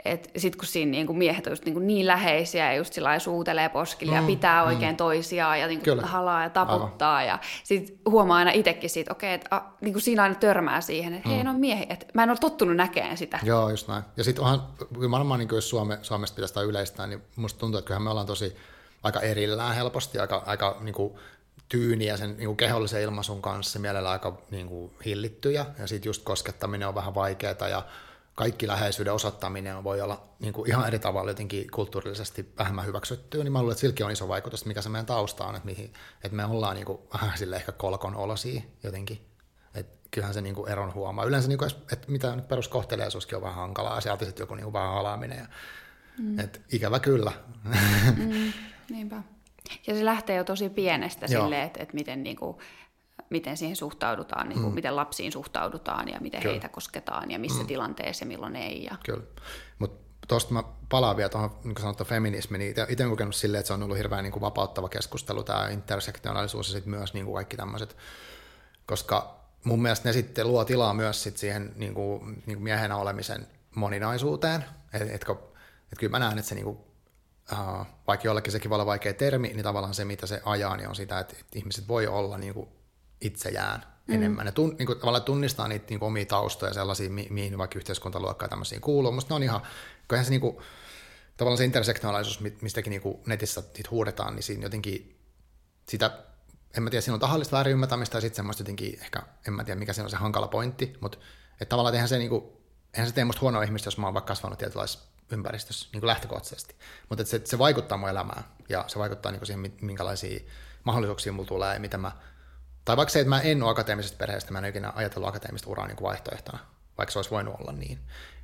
et sit kun siinä niin kuin miehet on just niin, kuin niin läheisiä ja just sillä suutelee poskille mm, ja pitää mm. oikein toisiaan ja niin kuin halaa ja taputtaa Aivan. ja sit huomaa aina itsekin siitä, okei, okay, että niin kuin siinä aina törmää siihen, että mm. hei, no miehi, että mä en ole tottunut näkemään sitä. Joo, just näin. Ja sitten onhan, varmaan niin kuin jos Suome, Suomesta pitäisi yleistää, niin musta tuntuu, että kyllähän me ollaan tosi aika erillään helposti, aika, aika niin kuin tyyniä sen niin kuin kehollisen ilmaisun kanssa, mielellä aika niin kuin hillittyjä, ja sitten just koskettaminen on vähän vaikeaa, ja kaikki läheisyyden osoittaminen voi olla niin kuin ihan eri tavalla jotenkin kulttuurillisesti vähemmän hyväksyttyä, niin mä luulen, että silläkin on iso vaikutus, mikä se meidän tausta on, että, mihin, että me ollaan niin kuin, vähän sille ehkä kolkon olosia jotenkin. että kyllähän se niin kuin eron huomaa. Yleensä, niin kuin, että mitä nyt peruskohteliaisuuskin on vähän hankalaa, ja sieltä sitten joku niin kuin vähän halaaminen. Ja, mm. että ikävä kyllä. Mm, niinpä. Ja se lähtee jo tosi pienestä silleen, että, että miten, niin kuin, miten siihen suhtaudutaan, niin kuin, mm. miten lapsiin suhtaudutaan ja miten Kyllä. heitä kosketaan ja missä mm. tilanteessa ja milloin ei. Ja... Kyllä, mutta tuosta mä palaan vielä tuohon niin sanottu feminismiin. Niin itse olen kokenut silleen, että se on ollut hirveän niin kuin vapauttava keskustelu, tämä intersektionaalisuus ja sitten myös niin kuin kaikki tämmöiset, koska mun mielestä ne sitten luo tilaa myös sit siihen niin kuin, niin kuin miehenä olemisen moninaisuuteen. Että et, et kyllä mä näen, että se niin kuin uh, vaikka jollekin sekin voi olla vaikea termi, niin tavallaan se, mitä se ajaa, niin on sitä, että, ihmiset voi olla niin kuin itseään mm. enemmän. Ne tun, niin kuin, tavallaan tunnistaa niitä niin kuin omia taustoja sellaisia, mi, mihin vaikka yhteiskuntaluokka ja tämmöisiin kuuluu. Musta ne on ihan, kun se niin kuin, tavallaan se intersektionaalisuus, mistäkin niin kuin netissä huudetaan, niin siinä jotenkin sitä, en mä tiedä, siinä on tahallista väärinymmärtämistä ja sitten semmoista jotenkin, ehkä, en mä tiedä mikä siinä on se hankala pointti, mutta että tavallaan eihän se, niin kuin, eihän se tee musta huonoa ihmistä, jos mä oon vaikka kasvanut tietynlaisessa ympäristössä niin kuin lähtökohtaisesti. Mutta se, se vaikuttaa mun elämään ja se vaikuttaa niin kuin siihen, minkälaisia mahdollisuuksia mulla tulee ja mitä mä... Tai vaikka se, että mä en ole akateemisesta perheestä, mä en ole ikinä ajatellut akateemista uraa niin kuin vaihtoehtona, vaikka se olisi voinut olla niin.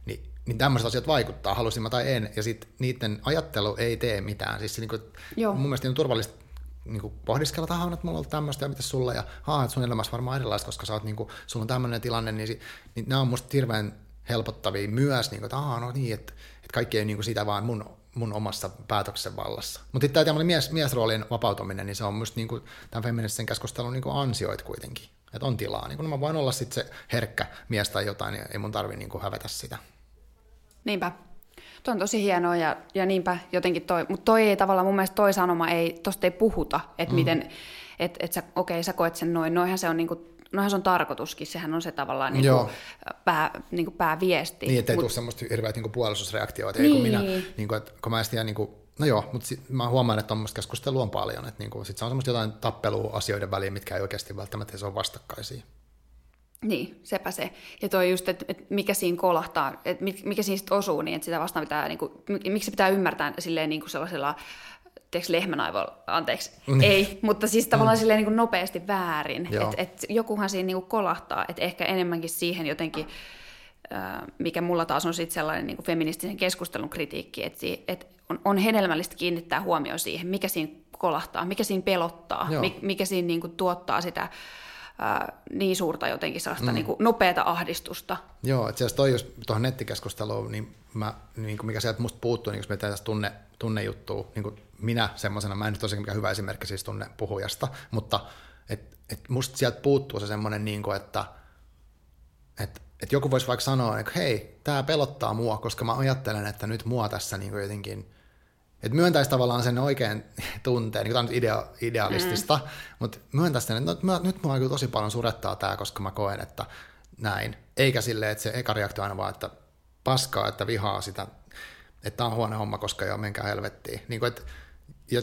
Niin, niin tämmöiset asiat vaikuttaa, halusin mä tai en, ja sitten niiden ajattelu ei tee mitään. Siis se, niin kuin, Joo. mun mielestä on turvallista niin kuin pohdiskella, että että mulla on tämmöistä ja mitä sulla, ja haa, että sun elämässä varmaan erilaista, koska sä oot, niin kuin, sulla on tämmöinen tilanne, niin, niin nämä on musta hirveän helpottavia myös, niin kuin, että no niin, että kaikki ei niin kuin sitä vaan mun, mun omassa päätöksen vallassa. Mutta tämä mies, miesroolin vapautuminen, niin se on myös niin kuin, tämän feministisen keskustelun niin kuin ansioit kuitenkin. Että on tilaa. Niin kuin mä voin olla sitten se herkkä mies tai jotain, niin ei mun tarvi niin kuin hävetä sitä. Niinpä. Tuo on tosi hienoa ja, ja niinpä jotenkin toi, mutta toi ei tavallaan mun mielestä toi sanoma ei, tosta ei puhuta, että mm. miten, että et sä, okei, okay, sä koet sen noin, noinhan se on niinku noinhan se on tarkoituskin, sehän on se tavallaan niin kuin pää, niin kuin pääviesti. Niin, ettei Mut... tule semmoista hirveät niin puolustusreaktioita, niin. kun minä, niin kuin, että, kun mä en niin kuin, no joo, mutta sit, mä huomaan, että tuommoista keskustelua on paljon, että niin kuin, sit se on semmoista jotain tappelua asioiden väliin, mitkä ei oikeasti välttämättä se on vastakkaisia. Niin, sepä se. Ja toi just, että et mikä siinä kolahtaa, että mikä siinä osuu, niin että sitä vastaan pitää, niin kuin, miksi se pitää ymmärtää silleen niin kuin sellaisella tiedätkö, lehmänaivolla, anteeksi, mm. ei, mutta siis tavallaan mm. silleen niin kuin nopeasti väärin. Että et jokuhan siinä niin kuin kolahtaa, että ehkä enemmänkin siihen jotenkin, mikä mulla taas on sitten sellainen niin kuin feministisen keskustelun kritiikki, että et on, on hedelmällistä kiinnittää huomioon siihen, mikä siinä kolahtaa, mikä siinä pelottaa, Joo. mikä siinä niin kuin tuottaa sitä niin suurta jotenkin sellaista mm. niin kuin nopeata ahdistusta. Joo, itse asiassa toi, jos tuohon nettikeskusteluun, niin, mä, niin kuin mikä sieltä musta puuttuu, niin jos me tehdään tunne, tunnejuttua, niin kuin minä semmoisena, mä en nyt tosiaan mikä hyvä esimerkki siis tunne puhujasta, mutta et, et musta sieltä puuttuu se semmoinen, niin kuin, että et, et joku voisi vaikka sanoa, että hei, tämä pelottaa mua, koska mä ajattelen, että nyt mua tässä niin kuin jotenkin että myöntäisi tavallaan sen oikein tunteen, niin tämä on nyt idea, idealistista, mm. mutta myöntäisi sen, että no, nyt mua tosi paljon surettaa tämä, koska mä koen, että näin. Eikä silleen, että se eka reaktio aina vaan, että paskaa, että vihaa sitä, että tämä on huono homma, koska joo, menkää helvettiin. Niin kuin, että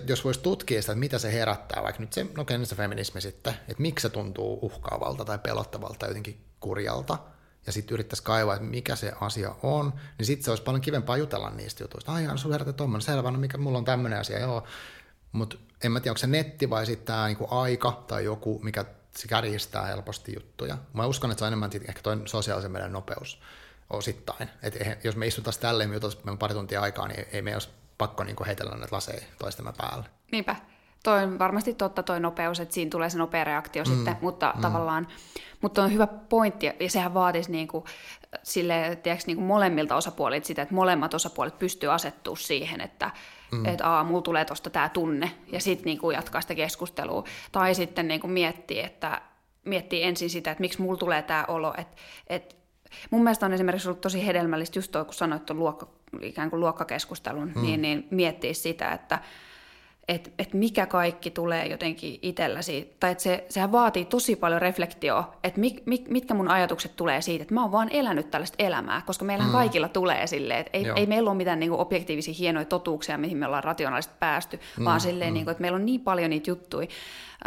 jos voisi tutkia sitä, että mitä se herättää, vaikka nyt se, no se feminismi sitten, että miksi se tuntuu uhkaavalta tai pelottavalta jotenkin kurjalta, ja sitten yrittäisi kaivaa, että mikä se asia on, niin sitten se olisi paljon kivempaa jutella niistä jutuista. Ai, sulla herätä tuommoinen, selvä, no mikä, mulla on tämmöinen asia, joo. Mutta en mä tiedä, onko se netti vai sitten tämä niinku aika tai joku, mikä se kärjistää helposti juttuja. Mä uskon, että se on enemmän ehkä toi sosiaalisen meidän nopeus osittain. Et jos me istutaan tälleen, me meillä pari tuntia aikaa, niin ei me olisi pakko niinku heitellä näitä laseja toistemme päälle. Niinpä. Toi on varmasti totta toi nopeus, että siinä tulee se nopea reaktio mm, sitten, mutta mm. tavallaan, mutta on hyvä pointti, ja sehän vaatisi niinku, sille, tiedätkö, niinku molemmilta osapuolilta sitä, että molemmat osapuolet pystyy asettua siihen, että mm. et, aa, mulla tulee tuosta tämä tunne, ja sitten niinku jatkaa sitä keskustelua. Tai sitten niinku miettii, että miettii ensin sitä, että miksi mulla tulee tämä olo, että et, mun mielestä on esimerkiksi ollut tosi hedelmällistä just toi, kun sanoit tuon luokka, ikään kuin luokkakeskustelun, mm. niin, niin miettiä sitä, että että et mikä kaikki tulee jotenkin itselläsi, tai että se, sehän vaatii tosi paljon reflektioa, että mit, mit, mitkä mun ajatukset tulee siitä, että mä oon vaan elänyt tällaista elämää, koska meillä mm. kaikilla tulee silleen, että ei, ei meillä ole mitään niin kuin objektiivisia hienoja totuuksia, mihin me ollaan rationaalisesti päästy, mm. vaan silleen, mm. niin kuin, että meillä on niin paljon niitä juttuja,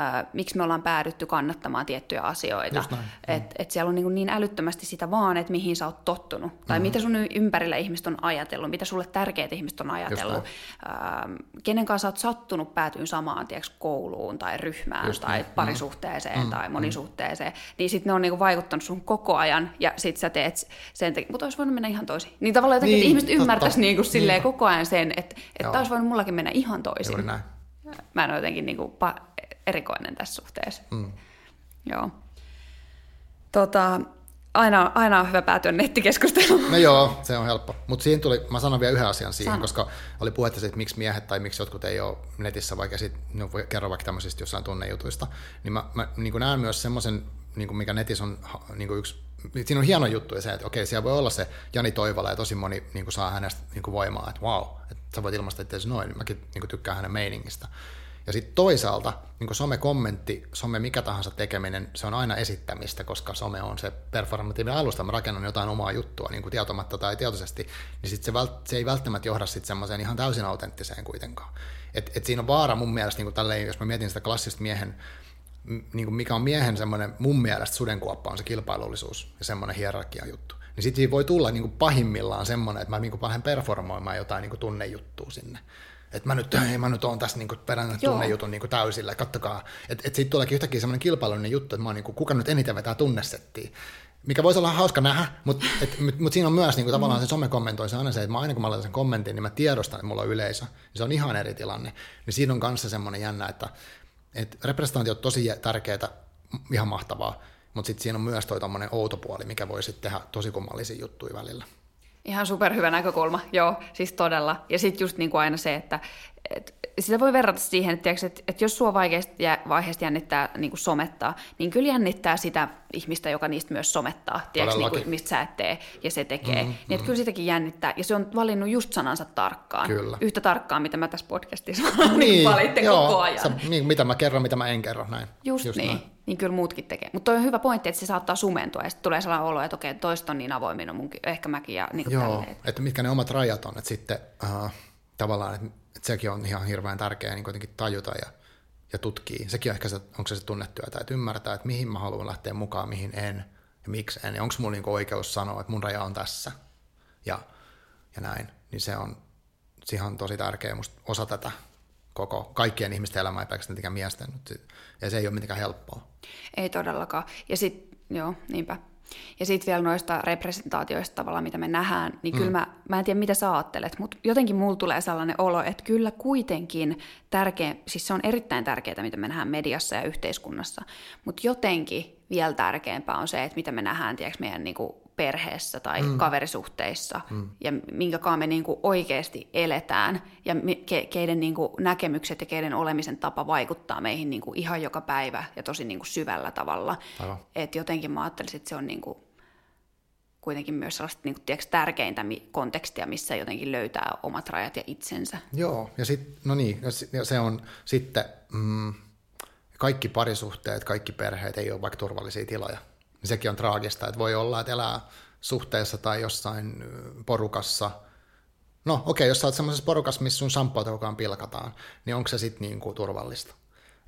äh, miksi me ollaan päädytty kannattamaan tiettyjä asioita. Että mm. et siellä on niin, niin älyttömästi sitä vaan, että mihin sä oot tottunut, tai mm. mitä sun ympärillä ihmiset on ajatellut, mitä sulle tärkeät ihmiset on ajatellut, äh, kenen kanssa oot sattunut päätyyn samaan tiedätkö, kouluun tai ryhmään Just tai näin. parisuhteeseen mm. tai mm. monisuhteeseen, niin sitten ne on niin vaikuttanut sun koko ajan, ja sitten sä teet sen, mutta olisi voinut mennä ihan toisin. Niin tavallaan jotenkin, niin, että ihmiset ymmärtäisi niin kuin silleen niin. koko ajan sen, että, että olisi voinut mullakin mennä ihan toisin. Juuri näin. Mä en ole jotenkin niin kuin erikoinen tässä suhteessa. Mm. Joo. Tota, aina, aina on hyvä päätyä nettikeskusteluun. No joo, se on helppo. Mutta siihen tuli, mä sanon vielä yhden asian siihen, Sano. koska oli puhetta siitä, että miksi miehet tai miksi jotkut ei ole netissä, vaikka sit, no, kerro vaikka tämmöisistä jossain tunnejutuista, niin mä, mä niin näen myös semmoisen, niin mikä netissä on niin yksi siinä on hieno juttu ja se, että okei, siellä voi olla se Jani Toivola ja tosi moni niin kuin saa hänestä niin kuin voimaa, että wow, että sä voit ilmaista itseäsi noin, niin mäkin niin kuin tykkään hänen meiningistä. Ja sitten toisaalta niin some-kommentti, some mikä tahansa tekeminen, se on aina esittämistä, koska some on se performatiivinen alusta. Mä rakennan jotain omaa juttua niin tietomatta tai tietoisesti, niin sit se, vält- se ei välttämättä johda sitten semmoiseen ihan täysin autenttiseen kuitenkaan. Et, et siinä on vaara mun mielestä, niin tälleen, jos mä mietin sitä klassista miehen, niin mikä on miehen semmoinen mun mielestä sudenkuoppa on se kilpailullisuus ja semmoinen hierarkia juttu. Niin sitten voi tulla niin pahimmillaan semmoinen, että mä niin lähden performoimaan jotain niin tunnejuttua sinne että mä nyt, hei, mä nyt oon tässä niinku perään tunnejutun niinku täysillä, kattokaa. Että et siitä tuleekin yhtäkkiä semmoinen kilpailullinen juttu, että mä oon niinku, kuka nyt eniten vetää tunnesettiä. Mikä voisi olla hauska nähdä, mutta mut, mut siinä on myös niinku, tavallaan se somekommentoissa aina se, että mä aina kun mä laitan sen kommentin, niin mä tiedostan, että mulla on yleisö. Se on ihan eri tilanne. Niin siinä on kanssa semmoinen jännä, että, että representaatio on tosi tärkeää, ihan mahtavaa, mutta sitten siinä on myös toi outo puoli, mikä voi sitten tehdä tosi kummallisia juttuja välillä. Ihan superhyvä näkökulma, joo, siis todella. Ja sitten just niin kuin aina se, että et, sitä voi verrata siihen, että, että, että jos sua vaikeasta vaiheesta jännittää niin kuin somettaa, niin kyllä jännittää sitä ihmistä, joka niistä myös somettaa, tiedätkö, niin kuin, mistä sä et tee ja se tekee. Mm, niin että mm. kyllä sitäkin jännittää, ja se on valinnut just sanansa tarkkaan. Kyllä. Yhtä tarkkaan, mitä mä tässä podcastissa niin, niin valitte joo, koko ajan. Sä, niin, mitä mä kerron, mitä mä en kerro, näin. Just, just niin. Näin niin kyllä muutkin tekee. Mutta on hyvä pointti, että se saattaa sumentua ja sitten tulee sellainen olo, että okei, toista on niin avoimin, on munkin, ehkä mäkin ja niin Joo, tälleen. että mitkä ne omat rajat on, että sitten uh, tavallaan, että, että sekin on ihan hirveän tärkeää niin kuitenkin tajuta ja, ja tutkii. Sekin on ehkä se, onko se se tunnetyötä, että ymmärtää, että mihin mä haluan lähteä mukaan, mihin en ja miksi en. Ja onko mulla niin oikeus sanoa, että mun raja on tässä ja, ja näin. Niin se on, siihen on tosi tärkeä musta osa tätä koko kaikkien ihmisten elämää, ei pelkästään miesten. Ja se ei ole mitenkään helppoa. Ei todellakaan. Ja sitten, joo, niinpä. Ja sitten vielä noista representaatioista tavallaan, mitä me nähdään, niin mm. kyllä mä, mä en tiedä, mitä sä ajattelet, mutta jotenkin mulla tulee sellainen olo, että kyllä kuitenkin tärkeä, siis se on erittäin tärkeää, mitä me nähdään mediassa ja yhteiskunnassa, mutta jotenkin vielä tärkeämpää on se, että mitä me nähdään, tiedätkö, meidän niin kuin perheessä tai mm. kaverisuhteissa mm. ja minkä me niin kuin oikeasti eletään ja ke, keiden niin kuin näkemykset ja keiden olemisen tapa vaikuttaa meihin niin kuin ihan joka päivä ja tosi niin kuin syvällä tavalla. Et jotenkin mä ajattelisin, että se on niin kuin kuitenkin myös sellaista niin kuin, tiedätkö, tärkeintä kontekstia, missä jotenkin löytää omat rajat ja itsensä. Joo, ja sit, no niin, ja se on sitten, mm, kaikki parisuhteet, kaikki perheet ei ole vaikka turvallisia tiloja niin sekin on traagista, että voi olla, että elää suhteessa tai jossain porukassa. No okei, okay, jos sä oot semmoisessa porukassa, missä sun ajan pilkataan, niin onko se sitten niin turvallista?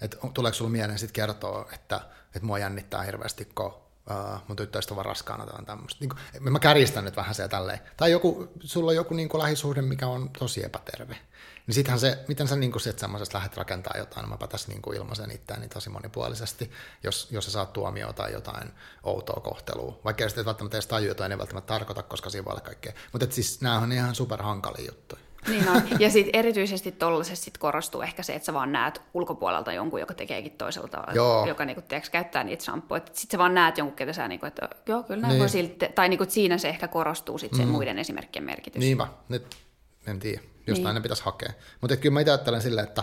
Et tuleeko sulla mieleen sitten kertoa, että, että mua jännittää hirveästi, kun uh, mun tyttöystävä raskaana tai tämmöistä. Niin kuin, mä kärjistän nyt vähän se tälleen. Tai joku, sulla on joku niin kuin lähisuhde, mikä on tosi epäterve. Niin sittenhän se, miten sä niin kuin sit semmoisesta lähdet rakentaa jotain, niin mäpä tässä niin kuin ilmaisen itseäni tosi monipuolisesti, jos, jos sä saat tuomioon tai jotain outoa kohtelua. Vaikka ei sitten välttämättä edes tajua, jotain ei välttämättä tarkoita, koska siinä voi olla kaikkea. Mutta siis nämä on ihan superhankalia juttuja. Niin on. Ja sitten erityisesti tuollaisessa sit korostuu ehkä se, että sä vaan näet ulkopuolelta jonkun, joka tekeekin toisella tavalla, joo. joka niinku, tiiäks, käyttää niitä shampoja. Sitten sä vaan näet jonkun, ketä sä, niinku, että joo, kyllä näin niin. voi silti, tai niinku, siinä se ehkä korostuu sit sen mm. muiden esimerkkien merkitys. Niinpä, nyt en tiedä, jostain niin. ne pitäisi hakea. Mutta kyllä mä itse ajattelen silleen, että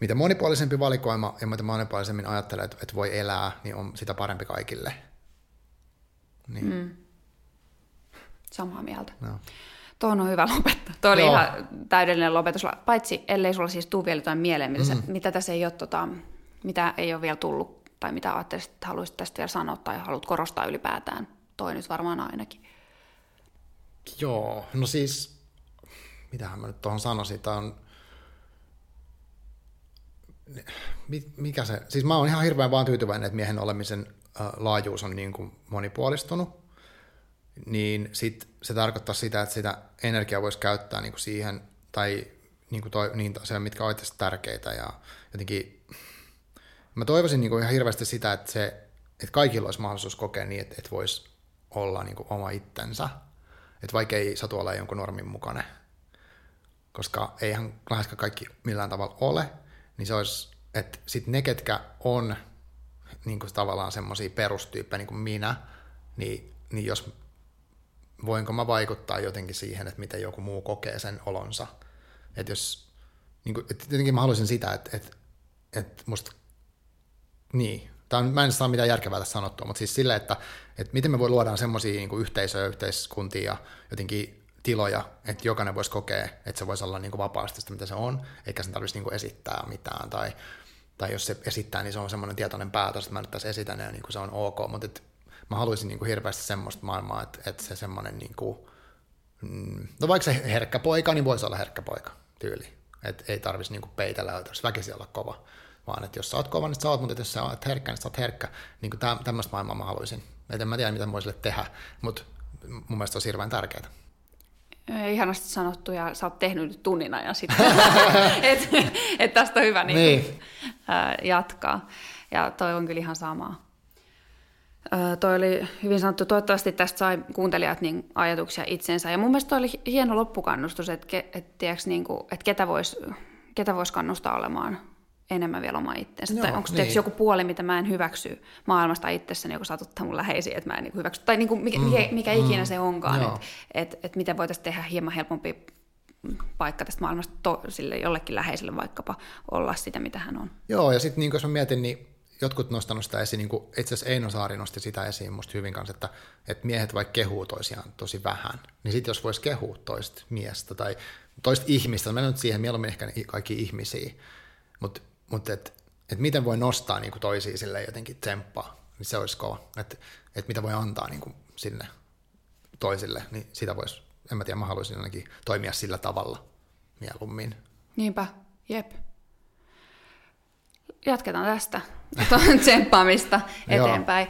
mitä monipuolisempi valikoima ja mitä monipuolisemmin ajattelee, että, että voi elää, niin on sitä parempi kaikille. Niin. Mm. Samaa mieltä. No. Tuohon on hyvä lopettaa. Tuo oli Joo. ihan täydellinen lopetus, paitsi ellei sulla siis tule vielä jotain mieleen, mitä, mm. mitä tässä ei ole, tota, mitä ei ole vielä tullut, tai mitä ajattelisit, että haluaisit tästä vielä sanoa, tai haluat korostaa ylipäätään. Toi nyt varmaan ainakin. Joo, no siis, mitähän mä nyt tuohon sanoisin, tämä on, mikä se, siis mä oon ihan hirveän vaan tyytyväinen, että miehen olemisen laajuus on niin kuin monipuolistunut, niin sit se tarkoittaa sitä, että sitä energiaa voisi käyttää niin kuin siihen, tai niin kuin toi, niin se, mitkä on oikeasti tärkeitä. Ja jotenkin, mä toivoisin niin kuin ihan hirveästi sitä, että, se, että kaikilla olisi mahdollisuus kokea niin, että, että voisi olla niin kuin oma itsensä. Että vaikka ei satu olla jonkun normin mukainen, koska eihän läheskään kaikki millään tavalla ole, niin se olisi, että sitten ne, ketkä on niin kuin tavallaan semmoisia perustyyppejä niin kuin minä, niin, niin jos voinko mä vaikuttaa jotenkin siihen, että miten joku muu kokee sen olonsa. Että jos, niin kuin, että jotenkin mä haluaisin sitä, että, että, että musta, niin, on, mä en saa mitään järkevää tässä sanottua, mutta siis sille, että, että miten me voi luoda semmoisia niin yhteisöjä, yhteiskuntia jotenkin tiloja, että jokainen voisi kokea, että se voisi olla niin kuin vapaasti sitä, mitä se on, eikä sen tarvitsisi niin kuin esittää mitään, tai, tai jos se esittää, niin se on semmoinen tietoinen päätös, että mä nyt tässä esitän ja niin kuin se on ok, mutta että mä haluaisin niin kuin hirveästi semmoista maailmaa, että, että se semmoinen, niin kuin, mm, no vaikka se herkkä poika, niin voisi olla herkkä poika tyyli. Että ei tarvitsisi niin peitellä, että väkisin olla kova, vaan että jos sä oot kova, niin sä oot, mutta jos sä oot herkkä, niin sä oot herkkä. Niin kuin tämmöistä maailmaa mä haluaisin. Et en mä tiedä, mitä mä voisin tehdä, mutta mun mielestä on hirveän tärkeää. Ihanasti sanottu, ja sä oot tehnyt nyt tunnin ajan sitten. että et tästä on hyvä niin niin. jatkaa. Ja toivon kyllä ihan samaa. Öö, toi oli hyvin sanottu. Toivottavasti tästä sai kuuntelijat niin ajatuksia itsensä. Ja mun mielestä toi oli hieno loppukannustus, että, ke, et, tiiäks, niin kuin, että ketä voisi ketä vois kannustaa olemaan enemmän vielä oma itsensä. Joo, tai onko niin. joku puoli, mitä mä en hyväksy maailmasta itsessäni, joku satuttaa mun läheisiä, että mä en niin hyväksy. Tai niin kuin mikä, mm, mikä, mm, ikinä se onkaan. Että et, et miten voitaisiin tehdä hieman helpompi paikka tästä maailmasta to, sille jollekin läheiselle vaikkapa olla sitä, mitä hän on. Joo, ja sitten niin jos mä mietin, niin jotkut nostanut sitä esiin, niin kuin itse asiassa Eino Saari nosti sitä esiin musta hyvin kanssa, että, että miehet vaikka kehuu toisiaan tosi vähän, niin sitten jos voisi kehua toista miestä tai toista ihmistä, mä nyt siihen mieluummin ehkä kaikki ihmisiä, mutta mut että et miten voi nostaa niin kuin toisia sille jotenkin tsemppaa, niin se olisi kova, että et mitä voi antaa niin kuin sinne toisille, niin sitä voisi, en mä tiedä, mä haluaisin ainakin toimia sillä tavalla mieluummin. Niinpä, jep jatketaan tästä tsemppaamista eteenpäin.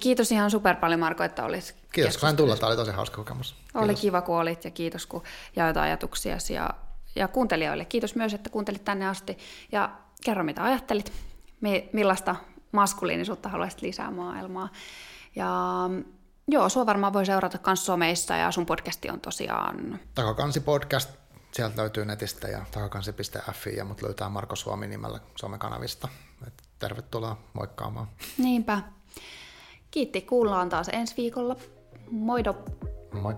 Kiitos ihan super paljon Marko, että olit Kiitos kun tulla, tämä oli tosi hauska kokemus. Kiitos. Oli kiva kun olit ja kiitos kun jaoit ajatuksia ja, ja kuuntelijoille. Kiitos myös, että kuuntelit tänne asti ja kerro mitä ajattelit, millaista maskuliinisuutta haluaisit lisää maailmaa. Ja joo, sua varmaan voi seurata myös someissa ja sun podcasti on tosiaan... Takakansi podcast sieltä löytyy netistä ja takakansi.fi ja mut löytää Marko Suomi nimellä somekanavista. Et tervetuloa moikkaamaan. Niinpä. Kiitti, kuullaan taas ensi viikolla. Moido! Moi!